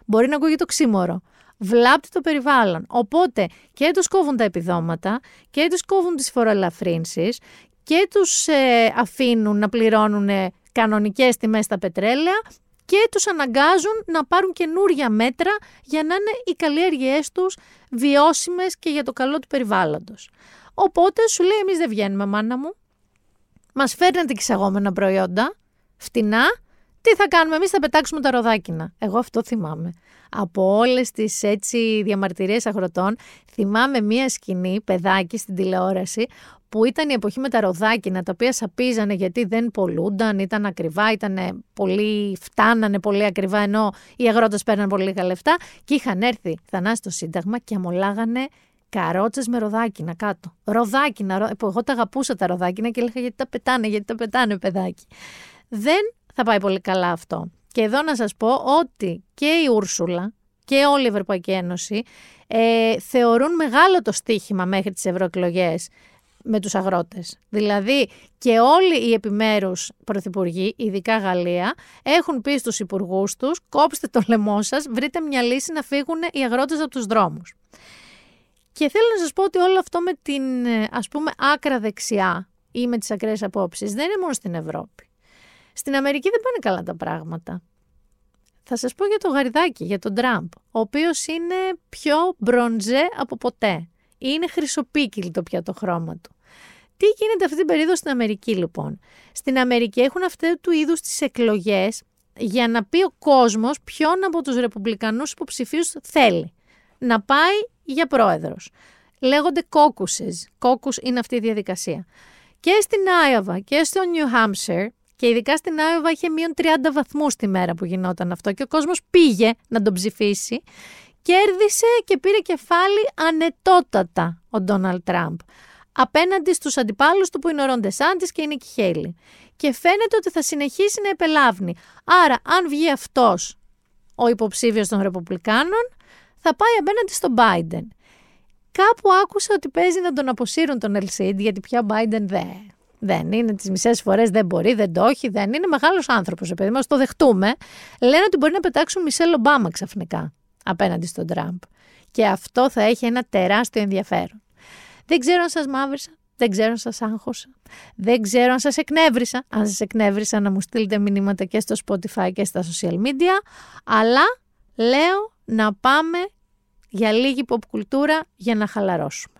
Μπορεί να ακούγει το ξύμορο. Βλάπτει το περιβάλλον. Οπότε και τους κόβουν τα επιδόματα και τους κόβουν τις φοροελαφρύνσεις και τους ε, αφήνουν να πληρώνουν κανονικές τιμές στα πετρέλαια και τους αναγκάζουν να πάρουν καινούρια μέτρα για να είναι οι καλλιέργειές τους βιώσιμες και για το καλό του περιβάλλοντος. Οπότε σου λέει εμείς δεν βγαίνουμε μάνα μου, μας φέρνετε εξαγόμενα προϊόντα, φτηνά, τι θα κάνουμε εμείς θα πετάξουμε τα ροδάκινα. Εγώ αυτό θυμάμαι. Από όλες τις έτσι διαμαρτυρίες αγροτών θυμάμαι μία σκηνή, παιδάκι στην τηλεόραση, που ήταν η εποχή με τα ροδάκινα, τα οποία σαπίζανε γιατί δεν πολλούνταν, ήταν ακριβά, ήταν πολύ, φτάνανε πολύ ακριβά, ενώ οι αγρότες παίρναν πολύ λίγα λεφτά και είχαν έρθει θανάσει στο Σύνταγμα και αμολάγανε καρότσες με ροδάκινα κάτω. Ροδάκινα, που εγώ τα αγαπούσα τα ροδάκινα και έλεγα γιατί τα πετάνε, γιατί τα πετάνε, παιδάκι. Δεν θα πάει πολύ καλά αυτό. Και εδώ να σας πω ότι και η Ούρσουλα και όλη η Ευρωπαϊκή Ένωση ε, θεωρούν μεγάλο το στίχημα μέχρι τις ευρωεκλογές με τους αγρότες. Δηλαδή και όλοι οι επιμέρους πρωθυπουργοί, ειδικά Γαλλία, έχουν πει στους υπουργούς τους κόψτε το λαιμό σας, βρείτε μια λύση να φύγουν οι αγρότες από τους δρόμους. Και θέλω να σας πω ότι όλο αυτό με την ας πούμε άκρα δεξιά ή με τις ακραίες απόψεις δεν είναι μόνο στην Ευρώπη. Στην Αμερική δεν πάνε καλά τα πράγματα. Θα σας πω για το γαριδάκι, για τον Τραμπ, ο οποίος είναι πιο μπροντζέ από ποτέ. Είναι χρυσοπίκυλτο πια το χρώμα του. Τι γίνεται αυτή την περίοδο στην Αμερική λοιπόν; Στην Αμερική έχουν αυτού του είδους τις εκλογές για να πει ο κόσμος ποιον από τους ρεπουμπλικανούς υποψηφίους θέλει να πάει για πρόεδρος. Λέγονται κόκουσες. Κόκους είναι αυτή η διαδικασία. Και στην Άιωβα και στο New Hampshire και ειδικά στην Άιωβα είχε μείον 30 βαθμούς τη μέρα που γινόταν αυτό και ο κόσμος πήγε να τον ψηφίσει κέρδισε και πήρε κεφάλι ανετότατα ο Ντόναλτ Τραμπ απέναντι στους αντιπάλους του που είναι ο Ρόντε και η Νίκη Χέιλι. Και φαίνεται ότι θα συνεχίσει να επελάβνει. Άρα αν βγει αυτός ο υποψήφιος των Ρεπουμπλικάνων θα πάει απέναντι στον Biden. Κάπου άκουσα ότι παίζει να τον αποσύρουν τον Ελσίντ γιατί πια Biden δεν, δεν είναι. Τις μισές φορές δεν μπορεί, δεν το έχει, δεν είναι μεγάλος άνθρωπος. Επειδή μα το δεχτούμε, λένε ότι μπορεί να πετάξουν Μισελ Ομπάμα ξαφνικά απέναντι στον Τραμπ. Και αυτό θα έχει ένα τεράστιο ενδιαφέρον. Δεν ξέρω αν σας μαύρισα, δεν ξέρω αν σας άγχωσα, δεν ξέρω αν σας εκνεύρισα. Αν σας εκνεύρισα να μου στείλετε μηνύματα και στο Spotify και στα social media, αλλά λέω να πάμε για λίγη pop κουλτούρα για να χαλαρώσουμε.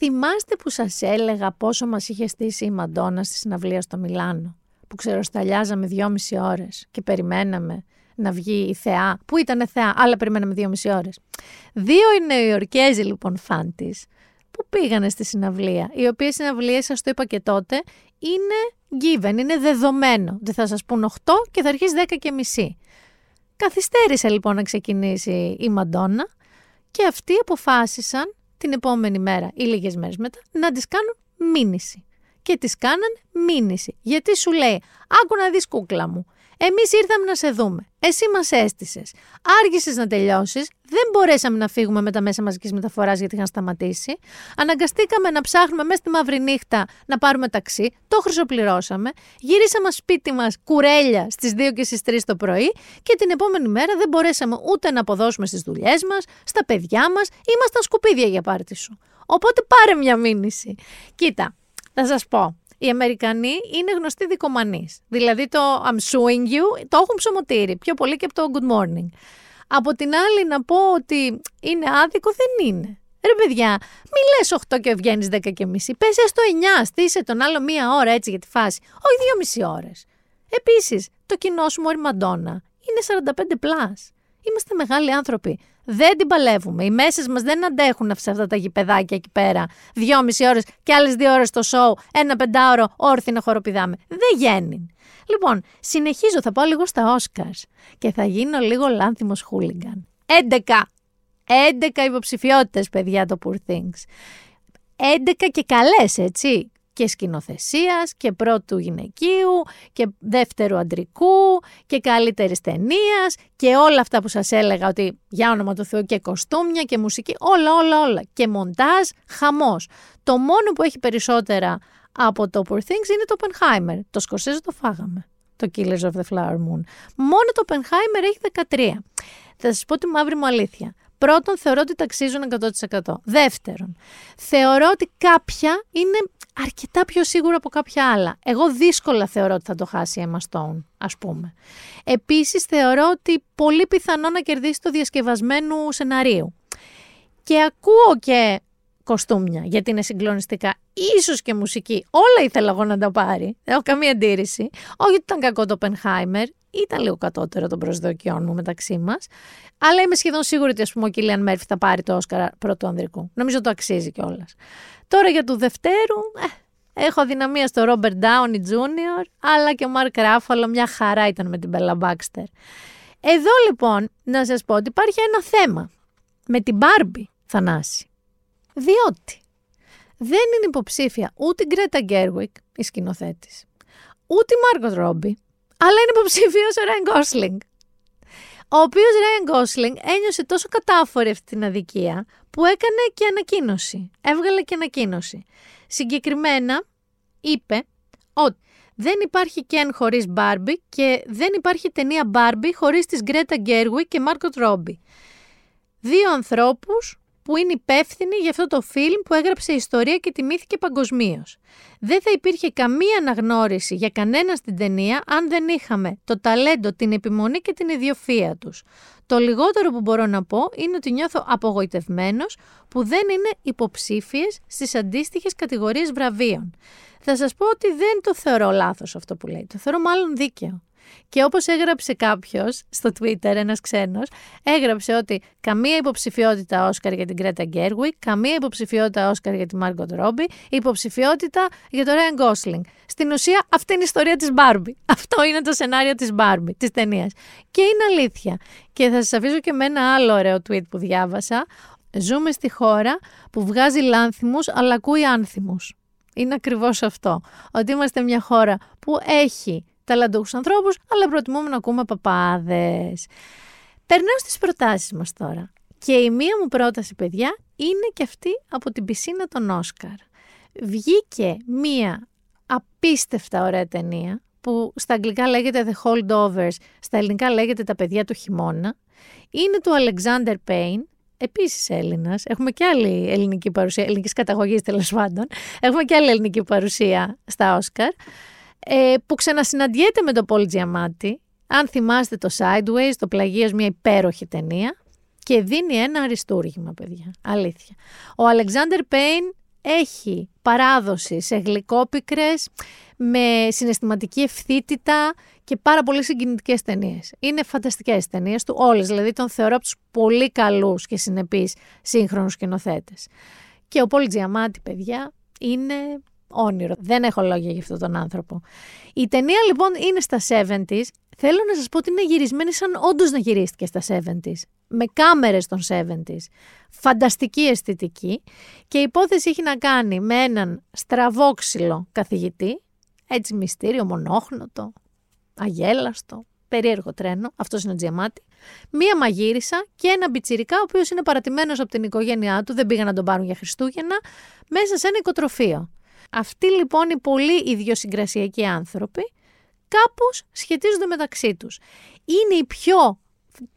Θυμάστε που σας έλεγα πόσο μας είχε στήσει η Μαντόνα στη συναυλία στο Μιλάνο, που ξεροσταλιάζαμε δυόμιση ώρες και περιμέναμε να βγει η θεά, που ήταν θεά, αλλά περιμέναμε δυόμιση ώρες. Δύο οι Νεοϊορκέζοι λοιπόν φαν της, που πήγανε στη συναυλία, οι οποίες συναυλίες, σας το είπα και τότε, είναι given, είναι δεδομένο. Δεν θα σας πούν 8 και θα αρχίσει 10 και μισή. Καθυστέρησε λοιπόν να ξεκινήσει η Μαντόνα και αυτοί αποφάσισαν την επόμενη μέρα ή λίγες μέρες μετά να τις κάνουν μήνυση. Και τις κάναν μήνυση. Γιατί σου λέει, άκου να δεις κούκλα μου, Εμείς ήρθαμε να σε δούμε. Εσύ μας έστησες. Άργησες να τελειώσεις. Δεν μπορέσαμε να φύγουμε με τα μέσα μαζικής μεταφοράς γιατί είχαν σταματήσει. Αναγκαστήκαμε να ψάχνουμε μέσα στη μαύρη νύχτα να πάρουμε ταξί. Το χρυσοπληρώσαμε. Γυρίσαμε σπίτι μας κουρέλια στις 2 και στις 3 το πρωί. Και την επόμενη μέρα δεν μπορέσαμε ούτε να αποδώσουμε στις δουλειές μας, στα παιδιά μας. Ήμασταν σκουπίδια για πάρτι σου. Οπότε πάρε μια μήνυση. Κοίτα, θα σας πω οι Αμερικανοί είναι γνωστοί δικομανείς. Δηλαδή το I'm suing you το έχουν ψωμοτήρι, πιο πολύ και από το good morning. Από την άλλη να πω ότι είναι άδικο δεν είναι. Ρε παιδιά, μη λες 8 και βγαίνεις 10 και μισή. Πες έστω 9, στήσε τον άλλο μία ώρα έτσι για τη φάση. Όχι 2,5 ώρες. Επίσης, το κοινό σου Μόρι Μαντόνα είναι 45 plus. Είμαστε μεγάλοι άνθρωποι. Δεν την παλεύουμε. Οι μέσες μας δεν αντέχουν σε αυτά τα γηπεδάκια εκεί πέρα. Δυόμιση ώρες και άλλες δύο ώρες το σοου, ένα πεντάωρο όρθι να χοροπηδάμε. Δεν γέννη. Λοιπόν, συνεχίζω, θα πάω λίγο στα Όσκαρς και θα γίνω λίγο λάνθιμος χούλιγκαν. 11! 11 υποψηφιότητες, παιδιά, το Poor Things. 11 και καλές, έτσι και σκηνοθεσίας και πρώτου γυναικείου και δεύτερου αντρικού και καλύτερης ταινίας και όλα αυτά που σας έλεγα ότι για όνομα του Θεού και κοστούμια και μουσική, όλα όλα όλα και μοντάζ, χαμός. Το μόνο που έχει περισσότερα από το Poor Things είναι το Oppenheimer. Το Σκορσέζο το φάγαμε, το Killers of the Flower Moon. Μόνο το Oppenheimer έχει 13. Θα σας πω τη μαύρη μου αλήθεια. Πρώτον, θεωρώ ότι ταξίζουν 100%. Δεύτερον, θεωρώ ότι κάποια είναι αρκετά πιο σίγουρα από κάποια άλλα. Εγώ δύσκολα θεωρώ ότι θα το χάσει η Emma Stone, ας πούμε. Επίσης, θεωρώ ότι πολύ πιθανό να κερδίσει το διασκευασμένου σεναρίου. Και ακούω και κοστούμια, γιατί είναι συγκλονιστικά. Ίσως και μουσική. Όλα ήθελα εγώ να τα πάρει. Δεν έχω καμία αντίρρηση. Όχι ότι ήταν κακό το Oppenheimer. Ήταν λίγο κατώτερο των προσδοκιών μου μεταξύ μας. Αλλά είμαι σχεδόν σίγουρη ότι ας πούμε, ο Κίλιαν Μέρφυ θα πάρει το Όσκαρ πρώτου ανδρικού. Νομίζω το αξίζει κιόλας. Τώρα για του Δευτέρου, ε, έχω αδυναμία στο Ρόμπερτ Ντάουνι Τζούνιορ, αλλά και ο Μαρκ Ράφαλο μια χαρά ήταν με την Μπέλα Μπάξτερ. Εδώ λοιπόν να σας πω ότι υπάρχει ένα θέμα με την Μπάρμπι Θανάση. Διότι δεν είναι υποψήφια ούτε η Γκρέτα Γκέργουικ, η σκηνοθέτις, ούτε η Μάργκο Ρόμπι, αλλά είναι υποψήφιος ο Ράιν Γκόσλινγκ. Ο οποίος Ράιν Γκόσλινγκ ένιωσε τόσο κατάφορη αυτή την αδικία που έκανε και ανακοίνωση. Έβγαλε και ανακοίνωση. Συγκεκριμένα είπε ότι δεν υπάρχει Ken χωρίς Barbie και δεν υπάρχει ταινία Barbie χωρίς τις Greta Gerwig και Margot Robbie. Δύο ανθρώπους που είναι υπεύθυνη για αυτό το φιλμ που έγραψε ιστορία και τιμήθηκε παγκοσμίως. Δεν θα υπήρχε καμία αναγνώριση για κανένα στην ταινία αν δεν είχαμε το ταλέντο, την επιμονή και την ιδιοφία τους. Το λιγότερο που μπορώ να πω είναι ότι νιώθω απογοητευμένος που δεν είναι υποψήφιες στις αντίστοιχες κατηγορίες βραβείων. Θα σας πω ότι δεν το θεωρώ λάθος αυτό που λέει, το θεωρώ μάλλον δίκαιο. Και όπως έγραψε κάποιος στο Twitter, ένας ξένος, έγραψε ότι καμία υποψηφιότητα Όσκαρ για την Κρέτα Γκέρουικ, καμία υποψηφιότητα Όσκαρ για τη Μάργκοτ Ρόμπι, υποψηφιότητα για το Ryan Gosling. Στην ουσία αυτή είναι η ιστορία της Μπάρμπι. Αυτό είναι το σενάριο της Μπάρμπι, της ταινίας. Και είναι αλήθεια. Και θα σας αφήσω και με ένα άλλο ωραίο tweet που διάβασα. Ζούμε στη χώρα που βγάζει λάνθιμους αλλά ακούει άνθιμους. Είναι ακριβώς αυτό. Ότι είμαστε μια χώρα που έχει ταλαντούχους ανθρώπους, αλλά προτιμούμε να ακούμε παπάδες. Περνάω στις προτάσεις μας τώρα. Και η μία μου πρόταση, παιδιά, είναι και αυτή από την πισίνα των Όσκαρ. Βγήκε μία απίστευτα ωραία ταινία, που στα αγγλικά λέγεται The Holdovers, στα ελληνικά λέγεται Τα παιδιά του χειμώνα. Είναι του Alexander Payne, επίσης Έλληνας. Έχουμε και άλλη ελληνική παρουσία, ελληνικής καταγωγής τέλος πάντων. Έχουμε και άλλη ελληνική παρουσία στα Όσκαρ. Ε, που ξανασυναντιέται με τον Πολ Giamatti. Αν θυμάστε το Sideways, το πλαγίος μια υπέροχη ταινία. Και δίνει ένα αριστούργημα, παιδιά. Αλήθεια. Ο Alexander Payne έχει παράδοση σε γλυκόπικρες, με συναισθηματική ευθύτητα και πάρα πολύ συγκινητικές ταινίες. Είναι φανταστικές ταινίες του, όλες. Δηλαδή τον θεωρώ από τους πολύ καλούς και συνεπείς σύγχρονους σκηνοθέτες. Και ο Πολ Τζιαμάτη, παιδιά, είναι όνειρο. Δεν έχω λόγια για αυτόν τον άνθρωπο. Η ταινία λοιπόν είναι στα 70s. Θέλω να σας πω ότι είναι γυρισμένη σαν όντως να γυρίστηκε στα 70s. Με κάμερες των 70s. Φανταστική αισθητική. Και η υπόθεση έχει να κάνει με έναν στραβόξυλο καθηγητή. Έτσι μυστήριο, μονόχνοτο, αγέλαστο, περίεργο τρένο. Αυτός είναι ο Τζιαμάτη. Μία μαγείρισα και ένα μπιτσιρικά, ο οποίος είναι παρατημένος από την οικογένειά του, δεν πήγαν να τον πάρουν για Χριστούγεννα, μέσα σε ένα οικοτροφείο. Αυτοί λοιπόν οι πολύ ιδιοσυγκρασιακοί άνθρωποι κάπως σχετίζονται μεταξύ τους. Είναι η πιο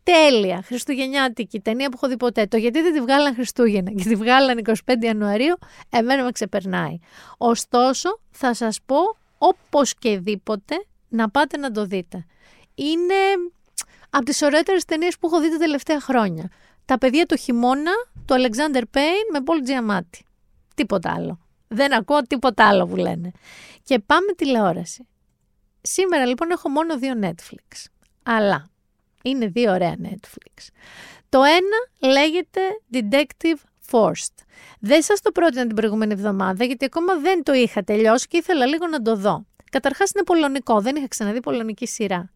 τέλεια χριστουγεννιάτικη ταινία που έχω δει ποτέ. Το γιατί δεν τη βγάλαν Χριστούγεννα και τη βγάλαν 25 Ιανουαρίου, εμένα με ξεπερνάει. Ωστόσο, θα σας πω όπως και δίποτε να πάτε να το δείτε. Είναι από τις ωραίτερες ταινίες που έχω δει τα τελευταία χρόνια. Τα παιδιά του χειμώνα, του Alexander Payne με Paul Giamatti. Τίποτα άλλο. Δεν ακούω τίποτα άλλο που λένε. Και πάμε τηλεόραση. Σήμερα λοιπόν έχω μόνο δύο Netflix. Αλλά είναι δύο ωραία Netflix. Το ένα λέγεται Detective Forced. Δεν σας το πρότεινα την προηγούμενη εβδομάδα γιατί ακόμα δεν το είχα τελειώσει και ήθελα λίγο να το δω. Καταρχάς είναι πολωνικό, δεν είχα ξαναδεί πολωνική σειρά.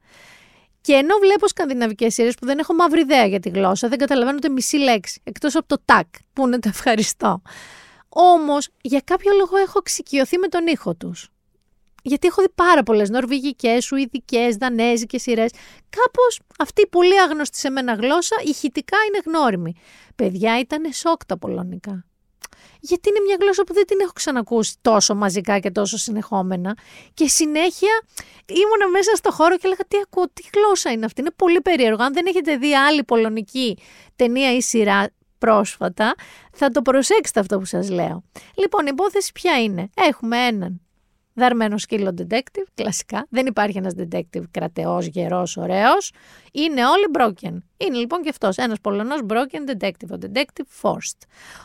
Και ενώ βλέπω σκανδιναβικές σειρές που δεν έχω μαύρη ιδέα για τη γλώσσα, δεν καταλαβαίνω ούτε μισή λέξη. Εκτός από το τάκ, που είναι το ευχαριστώ. Όμως, για κάποιο λόγο έχω εξοικειωθεί με τον ήχο τους. Γιατί έχω δει πάρα πολλές νορβηγικές, σουηδικές, δανέζικες σειρές. Κάπως αυτή η πολύ άγνωστη σε μένα γλώσσα ηχητικά είναι γνώριμη. Παιδιά, ήταν σοκ τα πολωνικά. Γιατί είναι μια γλώσσα που δεν την έχω ξανακούσει τόσο μαζικά και τόσο συνεχόμενα. Και συνέχεια ήμουνα μέσα στο χώρο και έλεγα τι ακούω, τι γλώσσα είναι αυτή. Είναι πολύ περίεργο. Αν δεν έχετε δει άλλη πολωνική ταινία ή σειρά, πρόσφατα, θα το προσέξετε αυτό που σας λέω. Λοιπόν, η υπόθεση ποια είναι; Έχουμε έναν δαρμένο σκύλο detective, κλασικά. Δεν υπάρχει ένας detective κρατεός, γερός, ωραίος. Είναι όλοι broken. Είναι λοιπόν και αυτός, ένας Πολωνός broken detective, ο detective Forced.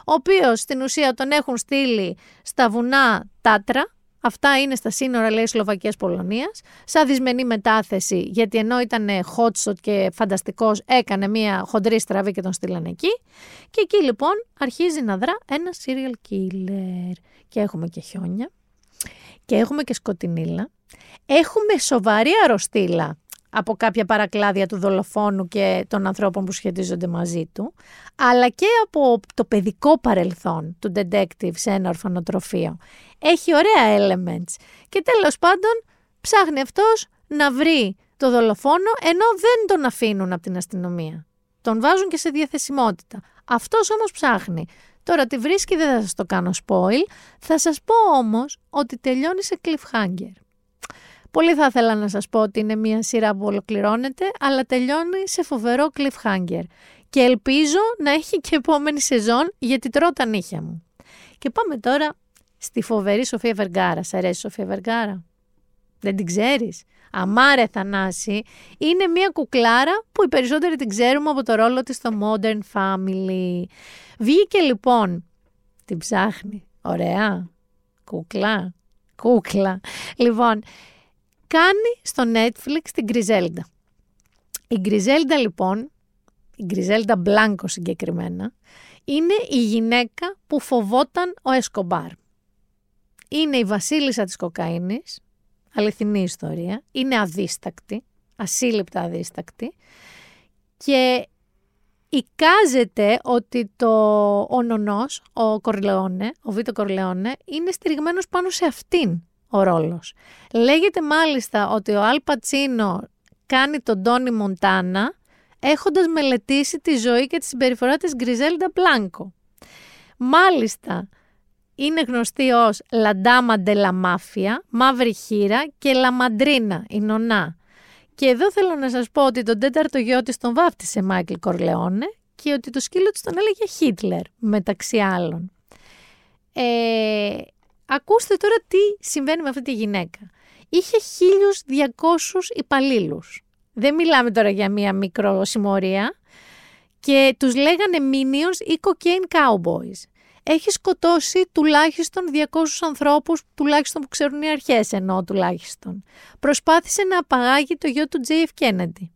Ο οποίος στην ουσία τον έχουν στείλει στα βουνά Τάτρα, Αυτά είναι στα σύνορα, λέει, Σλοβακίας-Πολωνίας, σαν δυσμενή μετάθεση, γιατί ενώ ήταν hotshot και φανταστικός, έκανε μια χοντρή στραβή και τον στείλανε εκεί. Και εκεί λοιπόν αρχίζει να δρά ένας serial killer. Και έχουμε και χιόνια, και έχουμε και σκοτεινίλα. Έχουμε σοβαρή αρρωστήλα από κάποια παρακλάδια του δολοφόνου και των ανθρώπων που σχετίζονται μαζί του, αλλά και από το παιδικό παρελθόν του detective σε ένα ορφανοτροφείο. Έχει ωραία elements και τέλος πάντων ψάχνει αυτός να βρει το δολοφόνο ενώ δεν τον αφήνουν από την αστυνομία. Τον βάζουν και σε διαθεσιμότητα. Αυτός όμως ψάχνει. Τώρα τη βρίσκει δεν θα σας το κάνω spoil. Θα σας πω όμως ότι τελειώνει σε cliffhanger. Πολύ θα ήθελα να σας πω ότι είναι μια σειρά που ολοκληρώνεται, αλλά τελειώνει σε φοβερό cliffhanger. Και ελπίζω να έχει και επόμενη σεζόν, γιατί τρώω τα νύχια μου. Και πάμε τώρα στη φοβερή Σοφία Βεργάρα. Σ' αρέσει η Σοφία Βεργάρα; Δεν την ξέρεις; Αμάρε Θανάση είναι μια κουκλάρα που οι περισσότεροι την ξέρουμε από το ρόλο της στο Modern Family. Βγήκε λοιπόν, την ψάχνει, ωραία, κούκλα, κούκλα. Λοιπόν, κάνει στο Netflix την Γκριζέλντα. Η Γκριζέλντα λοιπόν, η Γκριζέλντα Μπλάνκο συγκεκριμένα, είναι η γυναίκα που φοβόταν ο Εσκομπάρ. Είναι η βασίλισσα της κοκαίνης, αληθινή ιστορία, είναι αδίστακτη, ασύλληπτα αδίστακτη και εικάζεται ότι το, ο νονός, ο Κορλεόνε, ο Βίτο Κορλεόνε, είναι στηριγμένος πάνω σε αυτήν ο ρόλος. Λέγεται μάλιστα ότι ο Αλ Πατσίνο κάνει τον Τόνι Μοντάνα έχοντας μελετήσει τη ζωή και τη συμπεριφορά της Γκριζέλντα Μπλάνκο. Μάλιστα, είναι γνωστή ως Λαντάμα ντε Μάφια, Μαύρη Χείρα και Λαμαντρίνα, η Νονά. Και εδώ θέλω να σας πω ότι τον τέταρτο γιο της τον βάφτισε Μάικλ Κορλεόνε και ότι το σκύλο της τον έλεγε Χίτλερ, μεταξύ άλλων. Ε, ακούστε τώρα τι συμβαίνει με αυτή τη γυναίκα. Είχε 1.200 υπαλλήλους. Δεν μιλάμε τώρα για μία μικρό συμμορία. Και τους λέγανε Minions ή Cocaine Cowboys. Έχει σκοτώσει τουλάχιστον 200 ανθρώπους, τουλάχιστον που ξέρουν οι αρχές εννοώ τουλάχιστον. Προσπάθησε να απαγάγει το γιο του JF Kennedy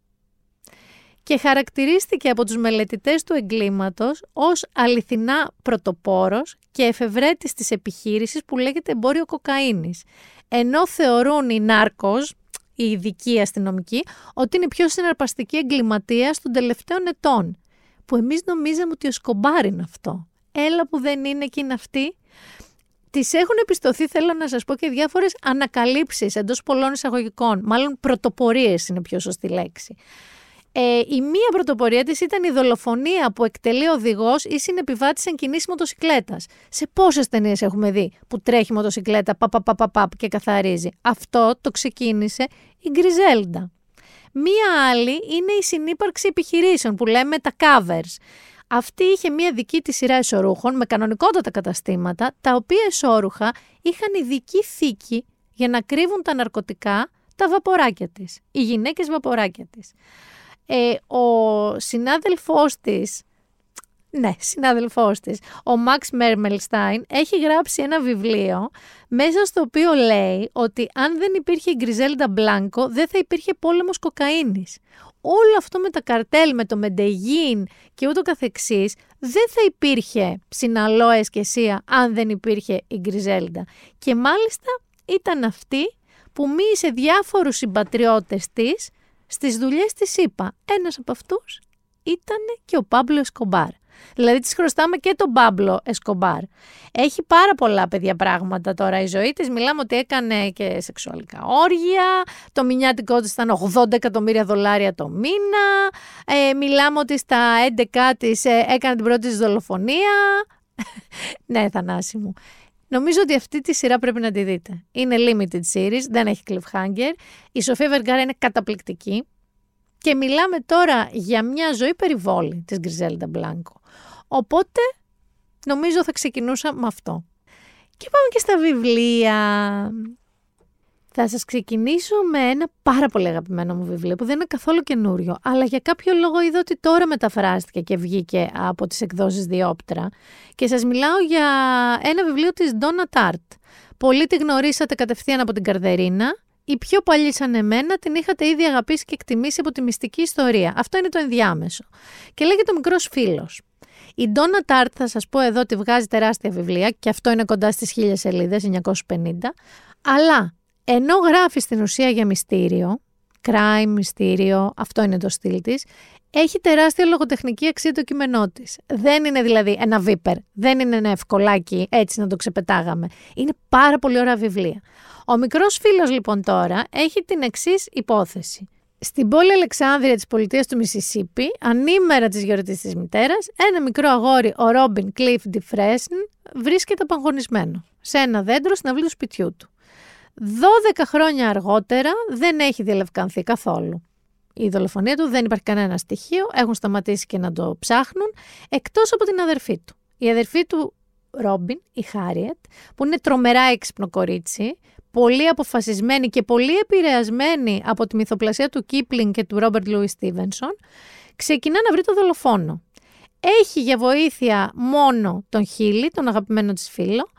και χαρακτηρίστηκε από τους μελετητές του εγκλήματος ως αληθινά πρωτοπόρος και εφευρέτης της επιχείρησης που λέγεται εμπόριο κοκαίνης. Ενώ θεωρούν οι νάρκος, οι ειδικοί αστυνομικοί, ότι είναι πιο συναρπαστική εγκληματία των τελευταίων ετών. Που εμείς νομίζαμε ότι ο Σκομπάρ είναι αυτό. Έλα που δεν είναι και είναι αυτή. Τη έχουν επιστοθεί, θέλω να σας πω, και διάφορες ανακαλύψεις εντός πολλών εισαγωγικών. Μάλλον πρωτοπορίες είναι πιο σωστή λέξη. Ε, η μία πρωτοπορία της ήταν η δολοφονία που εκτελεί ο οδηγός ή συνεπιβάτης εν κινήσεις μοτοσυκλέτας. Σε πόσες ταινίες έχουμε δει που τρέχει μοτοσυκλέτα, παπ, και καθαρίζει. Αυτό το ξεκίνησε η Γκριζέλντα. Μία άλλη είναι η συνύπαρξη επιχειρήσεων που λέμε τα covers. Αυτή είχε μία δική της σειρά εσωρούχων με κανονικότατα καταστήματα, τα οποία εσώρουχα είχαν ειδική θήκη για να κρύβουν τα ναρκωτικά, τα βαποράκια της, οι γυναίκες βαποράκια της ε, ο συνάδελφός της, ναι, συνάδελφός της, ο Μαξ Μέρμελστάιν, έχει γράψει ένα βιβλίο μέσα στο οποίο λέει ότι αν δεν υπήρχε η Γκριζέλντα Μπλάνκο δεν θα υπήρχε πόλεμος κοκαίνης. Όλο αυτό με τα καρτέλ, με το Μεντεγίν και ούτω καθεξής δεν θα υπήρχε Συναλό Εσκεσία αν δεν υπήρχε η Γκριζέλντα. Και μάλιστα ήταν αυτή που μίλησε διάφορους συμπατριώτες της στις δουλειές της είπα, ένας από αυτούς ήταν και ο Πάμπλο Εσκομπάρ. Δηλαδή της χρωστάμε και τον Πάμπλο Εσκομπάρ. Έχει πάρα πολλά παιδιά πράγματα τώρα η ζωή της. Μιλάμε ότι έκανε και σεξουαλικά όργια. Το μηνιάτικό της ήταν 80 εκατομμύρια δολάρια το μήνα. Ε, μιλάμε ότι στα 11 της ε, έκανε την πρώτη της δολοφονία. ναι, Θανάση μου. Νομίζω ότι αυτή τη σειρά πρέπει να τη δείτε. Είναι limited series, δεν έχει cliffhanger. Η Σοφία Βεργάρα είναι καταπληκτική. Και μιλάμε τώρα για μια ζωή περιβόλη της Γκριζέλντα Μπλάνκο. Οπότε νομίζω θα ξεκινούσα με αυτό. Και πάμε και στα βιβλία. Θα σας ξεκινήσω με ένα πάρα πολύ αγαπημένο μου βιβλίο που δεν είναι καθόλου καινούριο, αλλά για κάποιο λόγο είδα ότι τώρα μεταφράστηκε και βγήκε από τις εκδόσεις Διόπτρα και σας μιλάω για ένα βιβλίο της Ντόνα Τάρτ. Πολλοί τη γνωρίσατε κατευθείαν από την Καρδερίνα, οι πιο παλιοί σαν εμένα την είχατε ήδη αγαπήσει και εκτιμήσει από τη μυστική ιστορία. Αυτό είναι το ενδιάμεσο. Και λέγεται ο μικρός φίλος. Η Ντόνα Τάρτ, θα σας πω εδώ, ότι βγάζει τεράστια βιβλία και αυτό είναι κοντά στις χίλιες σελίδες, 950. Αλλά ενώ γράφει στην ουσία για μυστήριο, crime, μυστήριο, αυτό είναι το στυλ της, έχει τεράστια λογοτεχνική αξία το κείμενό της. Δεν είναι δηλαδή ένα βίπερ, δεν είναι ένα ευκολάκι έτσι να το ξεπετάγαμε. Είναι πάρα πολύ ωραία βιβλία. Ο μικρός φίλος λοιπόν τώρα έχει την εξής υπόθεση. Στην πόλη Αλεξάνδρεια της πολιτείας του Μισισίπη, ανήμερα της γιορτής της μητέρας, ένα μικρό αγόρι, ο Ρόμπιν Κλειφ Ντιφρέσν, βρίσκεται απαγχωνισμένο σε ένα δέντρο στην αυλή του σπιτιού του. 12 χρόνια αργότερα δεν έχει διαλευκανθεί καθόλου. Η δολοφονία του δεν υπάρχει κανένα στοιχείο, έχουν σταματήσει και να το ψάχνουν, εκτός από την αδερφή του. Η αδερφή του Ρόμπιν, η Χάριετ, που είναι τρομερά έξυπνο κορίτσι, πολύ αποφασισμένη και πολύ επηρεασμένη από τη μυθοπλασία του Κίπλινγκ και του Ρόμπερτ Λούι Στίβενσον, ξεκινά να βρει το δολοφόνο. Έχει για βοήθεια μόνο τον Χίλι, τον αγαπημένο της φίλο,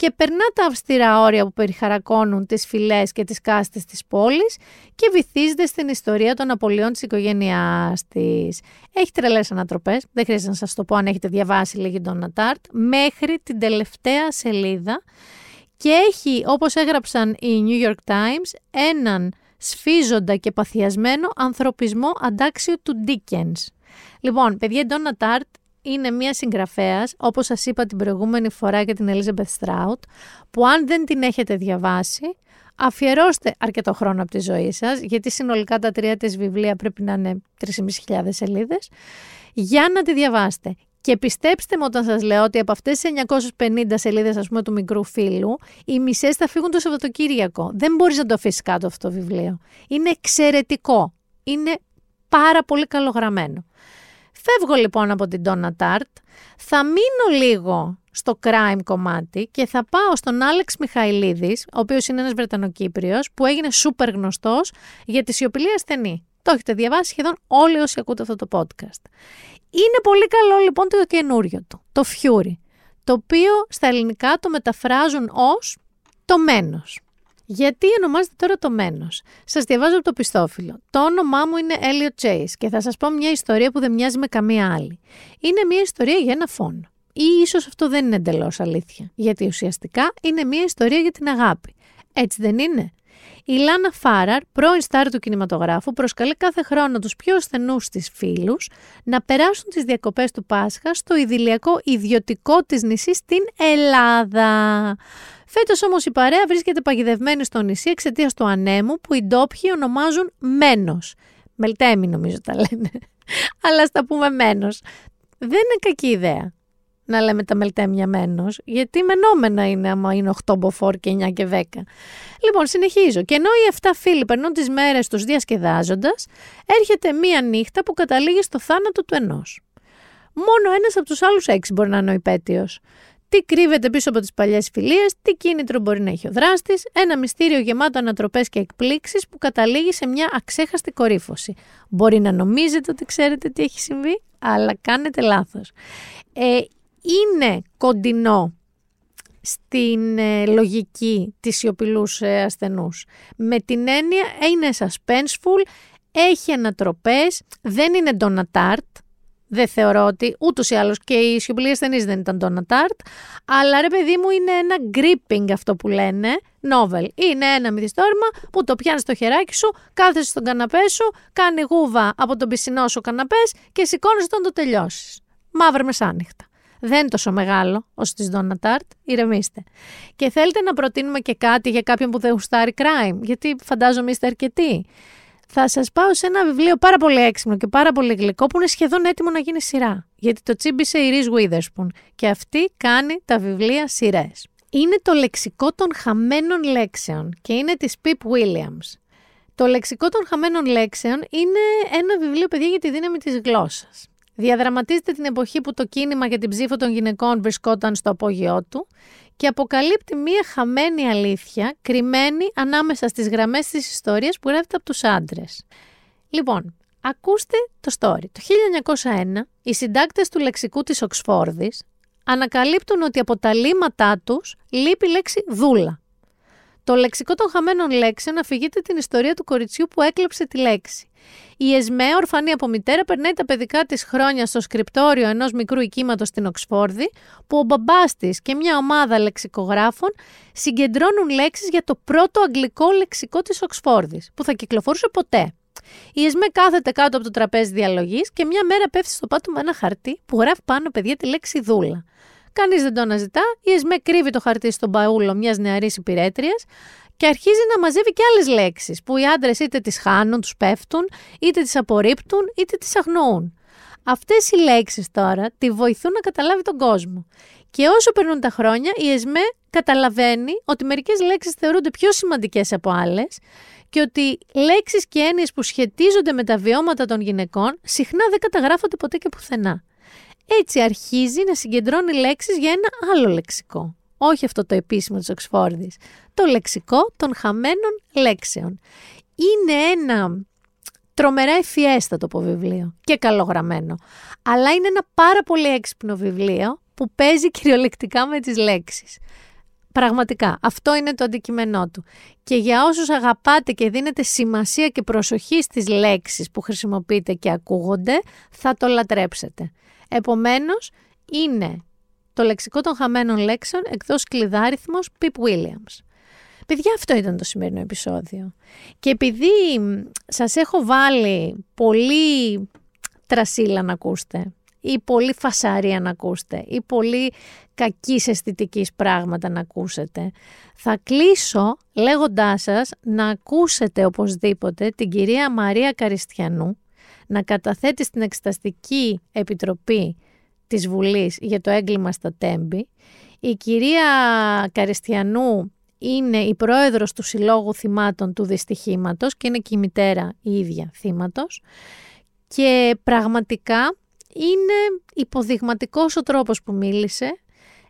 και περνά τα αυστηρά όρια που περιχαρακώνουν τις φυλές και τις κάστες της πόλης και βυθίζεται στην ιστορία των απολειών της οικογένειάς της. Έχει τρελές ανατροπές, δεν χρειάζεται να σας το πω αν έχετε διαβάσει λίγη τον Νατάρτ, μέχρι την τελευταία σελίδα και έχει, όπως έγραψαν οι New York Times, έναν σφίζοντα και παθιασμένο ανθρωπισμό αντάξιο του Dickens. Λοιπόν, παιδιά, η Donna Tart είναι μια συγγραφέας, όπως σας είπα την προηγούμενη φορά για την Elizabeth Strout, που αν δεν την έχετε διαβάσει, αφιερώστε αρκετό χρόνο από τη ζωή σας, γιατί συνολικά τα τρία της βιβλία πρέπει να είναι 3.500 σελίδες, για να τη διαβάσετε. Και πιστέψτε μου όταν σας λέω ότι από αυτές τις 950 σελίδες ας πούμε του μικρού φίλου, οι μισές θα φύγουν το Σαββατοκύριακο. Δεν μπορείς να το αφήσεις κάτω αυτό το βιβλίο. Είναι εξαιρετικό. Είναι πάρα πολύ καλογραμμένο. Φεύγω λοιπόν από την Donna Tart, θα μείνω λίγο στο crime κομμάτι και θα πάω στον Άλεξ Μιχαηλίδης, ο οποίος είναι ένας Βρετανοκύπριος που έγινε σούπερ γνωστός για τη σιωπηλή ασθενή. Το έχετε διαβάσει σχεδόν όλοι όσοι ακούτε αυτό το podcast. Είναι πολύ καλό λοιπόν το καινούριο του, το Fury, το οποίο στα ελληνικά το μεταφράζουν ως το μένος. Γιατί ονομάζεται τώρα το Μένος. Σας διαβάζω από το πιστόφυλλο. Το όνομά μου είναι Elliot Chase και θα σας πω μια ιστορία που δεν μοιάζει με καμία άλλη. Είναι μια ιστορία για ένα φόνο. Ή ίσως αυτό δεν είναι εντελώς αλήθεια. Γιατί ουσιαστικά είναι μια ιστορία για την αγάπη. Έτσι δεν είναι; Η Λάνα Φάραρ, πρώην στάρ του κινηματογράφου, προσκαλεί κάθε χρόνο τους πιο ασθενούς της φίλους να περάσουν τις διακοπές του Πάσχα στο idylιακό ιδιωτικό της νησί στην Ελλάδα. Φέτος όμως η παρέα βρίσκεται παγιδευμένη στο νησί εξαιτίας του ανέμου που οι ντόπιοι ονομάζουν Μένος. Μελτέμι νομίζω τα λένε. Αλλά στα πούμε Μένος. Δεν είναι κακή ιδέα να λέμε τα μελτέμια μένο, γιατί μενόμενα είναι άμα είναι 8 μποφόρ και 9 και 10. Λοιπόν, συνεχίζω. Και ενώ οι 7 φίλοι περνούν τις μέρες τους διασκεδάζοντας, έρχεται μία νύχτα που καταλήγει στο θάνατο του ενός. Μόνο ένας από τους άλλους έξι μπορεί να είναι ο υπέτειος τι κρύβεται πίσω από τις παλιές φιλίες, τι κίνητρο μπορεί να έχει ο δράστης, ένα μυστήριο γεμάτο ανατροπές και εκπλήξεις που καταλήγει σε μια αξέχαστη κορύφωση. Μπορεί να νομίζετε ότι ξέρετε τι έχει συμβεί, αλλά κάνετε λάθος. Ε, είναι κοντινό στην ε, λογική της σιωπηλούς ε, ασθενούς. Με την έννοια είναι suspenseful, έχει ανατροπές, δεν είναι Donatart, δεν θεωρώ ότι ούτως ή άλλως και οι σιωπηλοί ασθενείς δεν ήταν το Τάρτ. Αλλά ρε παιδί μου είναι ένα gripping αυτό που λένε. Novel. Είναι ένα μυθιστόρημα που το πιάνεις στο χεράκι σου, κάθεσαι στον καναπέ σου, κάνει γούβα από τον πισινό σου καναπές και σηκώνεις όταν το τελειώσεις. Μαύρα μεσάνυχτα. Δεν είναι τόσο μεγάλο όσο της Donna Tart, ηρεμήστε. Και θέλετε να προτείνουμε και κάτι για κάποιον που δεν γουστάρει crime, γιατί φαντάζομαι είστε αρκετοί θα σας πάω σε ένα βιβλίο πάρα πολύ έξυπνο και πάρα πολύ γλυκό που είναι σχεδόν έτοιμο να γίνει σειρά. Γιατί το τσίμπησε η Reese Witherspoon και αυτή κάνει τα βιβλία σειρές. Είναι το λεξικό των χαμένων λέξεων και είναι της Pip Williams. Το λεξικό των χαμένων λέξεων είναι ένα βιβλίο, παιδιά, για τη δύναμη της γλώσσας. Διαδραματίζεται την εποχή που το κίνημα για την ψήφο των γυναικών βρισκόταν στο απόγειό του και αποκαλύπτει μία χαμένη αλήθεια κρυμμένη ανάμεσα στις γραμμές της ιστορίας που γράφεται από τους άντρες. Λοιπόν, ακούστε το story. Το 1901 οι συντάκτες του λεξικού της Οξφόρδης ανακαλύπτουν ότι από τα λύματά τους λείπει η λέξη δούλα. Το λεξικό των χαμένων λέξεων αφηγείται την ιστορία του κοριτσιού που έκλεψε τη λέξη. Η Εσμέ, ορφανή από μητέρα, περνάει τα παιδικά της χρόνια στο σκριπτόριο ενός μικρού οικήματος στην Οξφόρδη, που ο μπαμπάς της και μια ομάδα λεξικογράφων συγκεντρώνουν λέξεις για το πρώτο αγγλικό λεξικό της Οξφόρδης, που θα κυκλοφορούσε ποτέ. Η Εσμέ κάθεται κάτω από το τραπέζι διαλογής και μια μέρα πέφτει στο πάτωμα ένα χαρτί που γράφει πάνω παιδιά τη λέξη δούλα. Κανείς δεν το αναζητά. Η Εσμέ κρύβει το χαρτί στον παούλο μιας νεαρής υπηρέτριας και αρχίζει να μαζεύει και άλλες λέξεις που οι άντρες είτε τις χάνουν, τους πέφτουν, είτε τις απορρίπτουν, είτε τις αγνοούν. Αυτές οι λέξεις τώρα τη βοηθούν να καταλάβει τον κόσμο. Και όσο περνούν τα χρόνια, η ΕΣΜΕ καταλαβαίνει ότι μερικές λέξεις θεωρούνται πιο σημαντικές από άλλες και ότι λέξεις και έννοιες που σχετίζονται με τα βιώματα των γυναικών συχνά δεν καταγράφονται ποτέ και πουθενά. Έτσι αρχίζει να συγκεντρώνει λέξεις για ένα άλλο λεξικό. Όχι αυτό το επίσημο της Οξφόρδης. Το λεξικό των χαμένων λέξεων. Είναι ένα τρομερά ευφιέστατο το βιβλίο και καλογραμμένο. Αλλά είναι ένα πάρα πολύ έξυπνο βιβλίο που παίζει κυριολεκτικά με τις λέξεις. Πραγματικά, αυτό είναι το αντικειμενό του. Και για όσους αγαπάτε και δίνετε σημασία και προσοχή στις λέξεις που χρησιμοποιείτε και ακούγονται, θα το λατρέψετε. Επομένως, είναι το λεξικό των χαμένων λέξεων εκδός κλειδάριθμος Pip Williams. Παιδιά, αυτό ήταν το σημερινό επεισόδιο. Και επειδή σας έχω βάλει πολύ τρασίλα να ακούσετε, ή πολύ φασαρία να ακούσετε ή πολύ κακής αισθητικής πράγματα να ακούσετε. Θα κλείσω λέγοντάς σας να ακούσετε οπωσδήποτε την κυρία Μαρία Καριστιανού να καταθέτει στην Εξεταστική Επιτροπή της Βουλής για το έγκλημα στα Τέμπη. Η κυρία Καριστιανού είναι η πρόεδρος του Συλλόγου Θυμάτων του Δυστυχήματος και είναι και η μητέρα η ίδια θύματος. Και πραγματικά είναι υποδειγματικός ο τρόπος που μίλησε,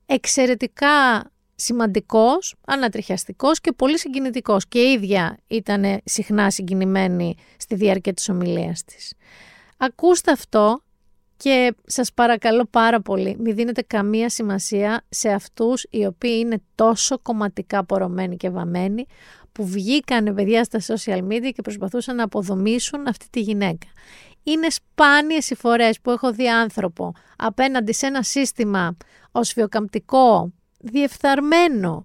εξαιρετικά σημαντικός, ανατριχιαστικός και πολύ συγκινητικός. Και η ίδια ήταν συχνά συγκινημένη στη διάρκεια της ομιλίας της. Ακούστε αυτό και σας παρακαλώ πάρα πολύ, μην δίνετε καμία σημασία σε αυτούς οι οποίοι είναι τόσο κομματικά πορωμένοι και βαμμένοι που βγήκαν παιδιά στα social media και προσπαθούσαν να αποδομήσουν αυτή τη γυναίκα. Είναι σπάνιες οι φορές που έχω δει άνθρωπο απέναντι σε ένα σύστημα οσφιοκαμπτικό, διεφθαρμένο,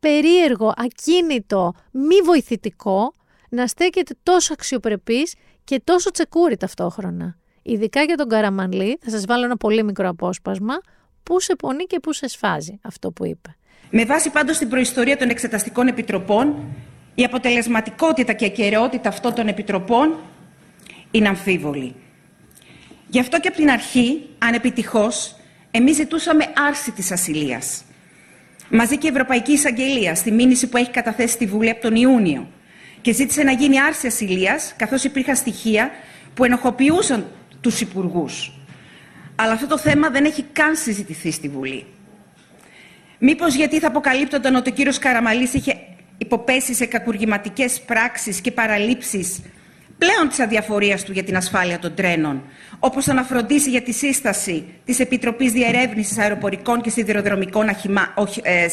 περίεργο, ακίνητο, μη βοηθητικό, να στέκεται τόσο αξιοπρεπής και τόσο τσεκούρι ταυτόχρονα. Ειδικά για τον Καραμανλή, θα σας βάλω ένα πολύ μικρό απόσπασμα, που σε πονεί και που σε σφάζει αυτό που είπε. Με βάση πάντως την προϊστορία των εξεταστικών επιτροπών, η αποτελεσματικότητα και ακαιρεότητα αυτών των επιτροπών είναι αμφίβολη. Γι' αυτό και από την αρχή, ανεπιτυχώς, εμείς ζητούσαμε άρση της ασυλίας. Μαζί και η Ευρωπαϊκή Εισαγγελία, στη μήνυση που έχει καταθέσει στη Βουλή από τον Ιούνιο, και ζήτησε να γίνει άρση ασυλίας, καθώς υπήρχαν στοιχεία που ενοχοποιούσαν τους υπουργούς. Αλλά αυτό το θέμα δεν έχει καν συζητηθεί στη Βουλή. Μήπως γιατί θα αποκαλύπτονταν ότι ο κύριος Καραμαλής είχε υποπέσει σε κακουργηματικές πράξεις και παραλήψεις πλέον της αδιαφορίας του για την ασφάλεια των τρένων, όπως το να φροντίσει για τη σύσταση της Επιτροπής Διερεύνησης Αεροπορικών και Σιδηροδρομικών αχημα, ε,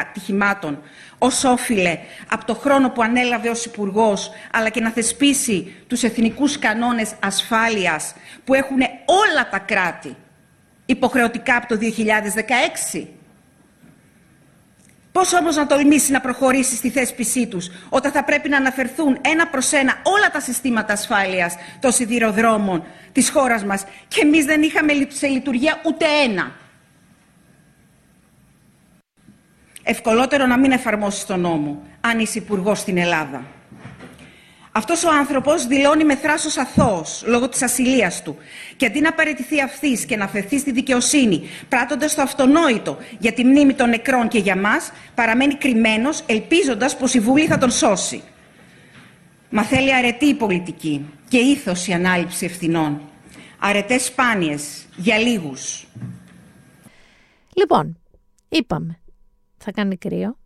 Ατυχημάτων, ως όφιλε από το χρόνο που ανέλαβε ως υπουργός, αλλά και να θεσπίσει τους εθνικούς κανόνες ασφάλειας που έχουν όλα τα κράτη υποχρεωτικά από το 2016. Πώς όμως να τολμήσει να προχωρήσει στη θέσπισή τους όταν θα πρέπει να αναφερθούν ένα προς ένα όλα τα συστήματα ασφάλειας των σιδηροδρόμων της χώρας μας και εμείς δεν είχαμε σε λειτουργία ούτε ένα. Ευκολότερο να μην εφαρμόσεις τον νόμο αν είσαι υπουργός στην Ελλάδα. Αυτός ο άνθρωπος δηλώνει με θράσος αθώος λόγω της ασυλίας του. Και αντί να παραιτηθεί αυθής και να φερθεί στη δικαιοσύνη, πράττοντας το αυτονόητο για τη μνήμη των νεκρών και για μας, παραμένει κρυμμένος, ελπίζοντας πως η Βουλή θα τον σώσει. Μα θέλει αρετή η πολιτική και ήθος η ανάληψη ευθυνών. Αρετές σπάνιες για λίγους. Λοιπόν, είπαμε. Θα κάνει κρύο.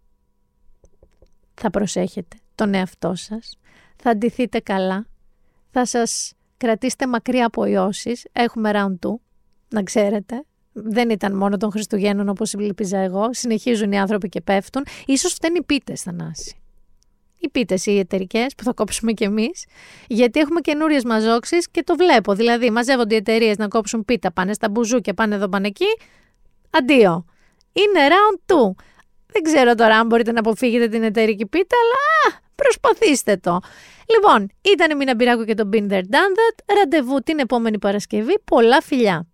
Θα προσέχετε τον εαυτό σας θα αντιθείτε καλά, θα σας κρατήσετε μακριά από ιώσεις, έχουμε round 2, να ξέρετε. Δεν ήταν μόνο των Χριστουγέννων όπως συμπληπίζα εγώ, συνεχίζουν οι άνθρωποι και πέφτουν. Ίσως φταίνει οι πίτες, Θανάση. Οι πίτες οι εταιρικές που θα κόψουμε κι εμείς, γιατί έχουμε καινούριες μαζόξεις και το βλέπω. Δηλαδή μαζεύονται οι εταιρείες να κόψουν πίτα, πάνε στα μπουζούκια, πάνε εδώ, πάνε εκεί. Αντίο. Είναι round 2. Δεν ξέρω τώρα αν μπορείτε να αποφύγετε την εταιρική πίτα, αλλά προσπαθήστε το. Λοιπόν, ήταν η Μίνα Μπυράκου και το Been There Done That. Ραντεβού την επόμενη Παρασκευή. Πολλά φιλιά!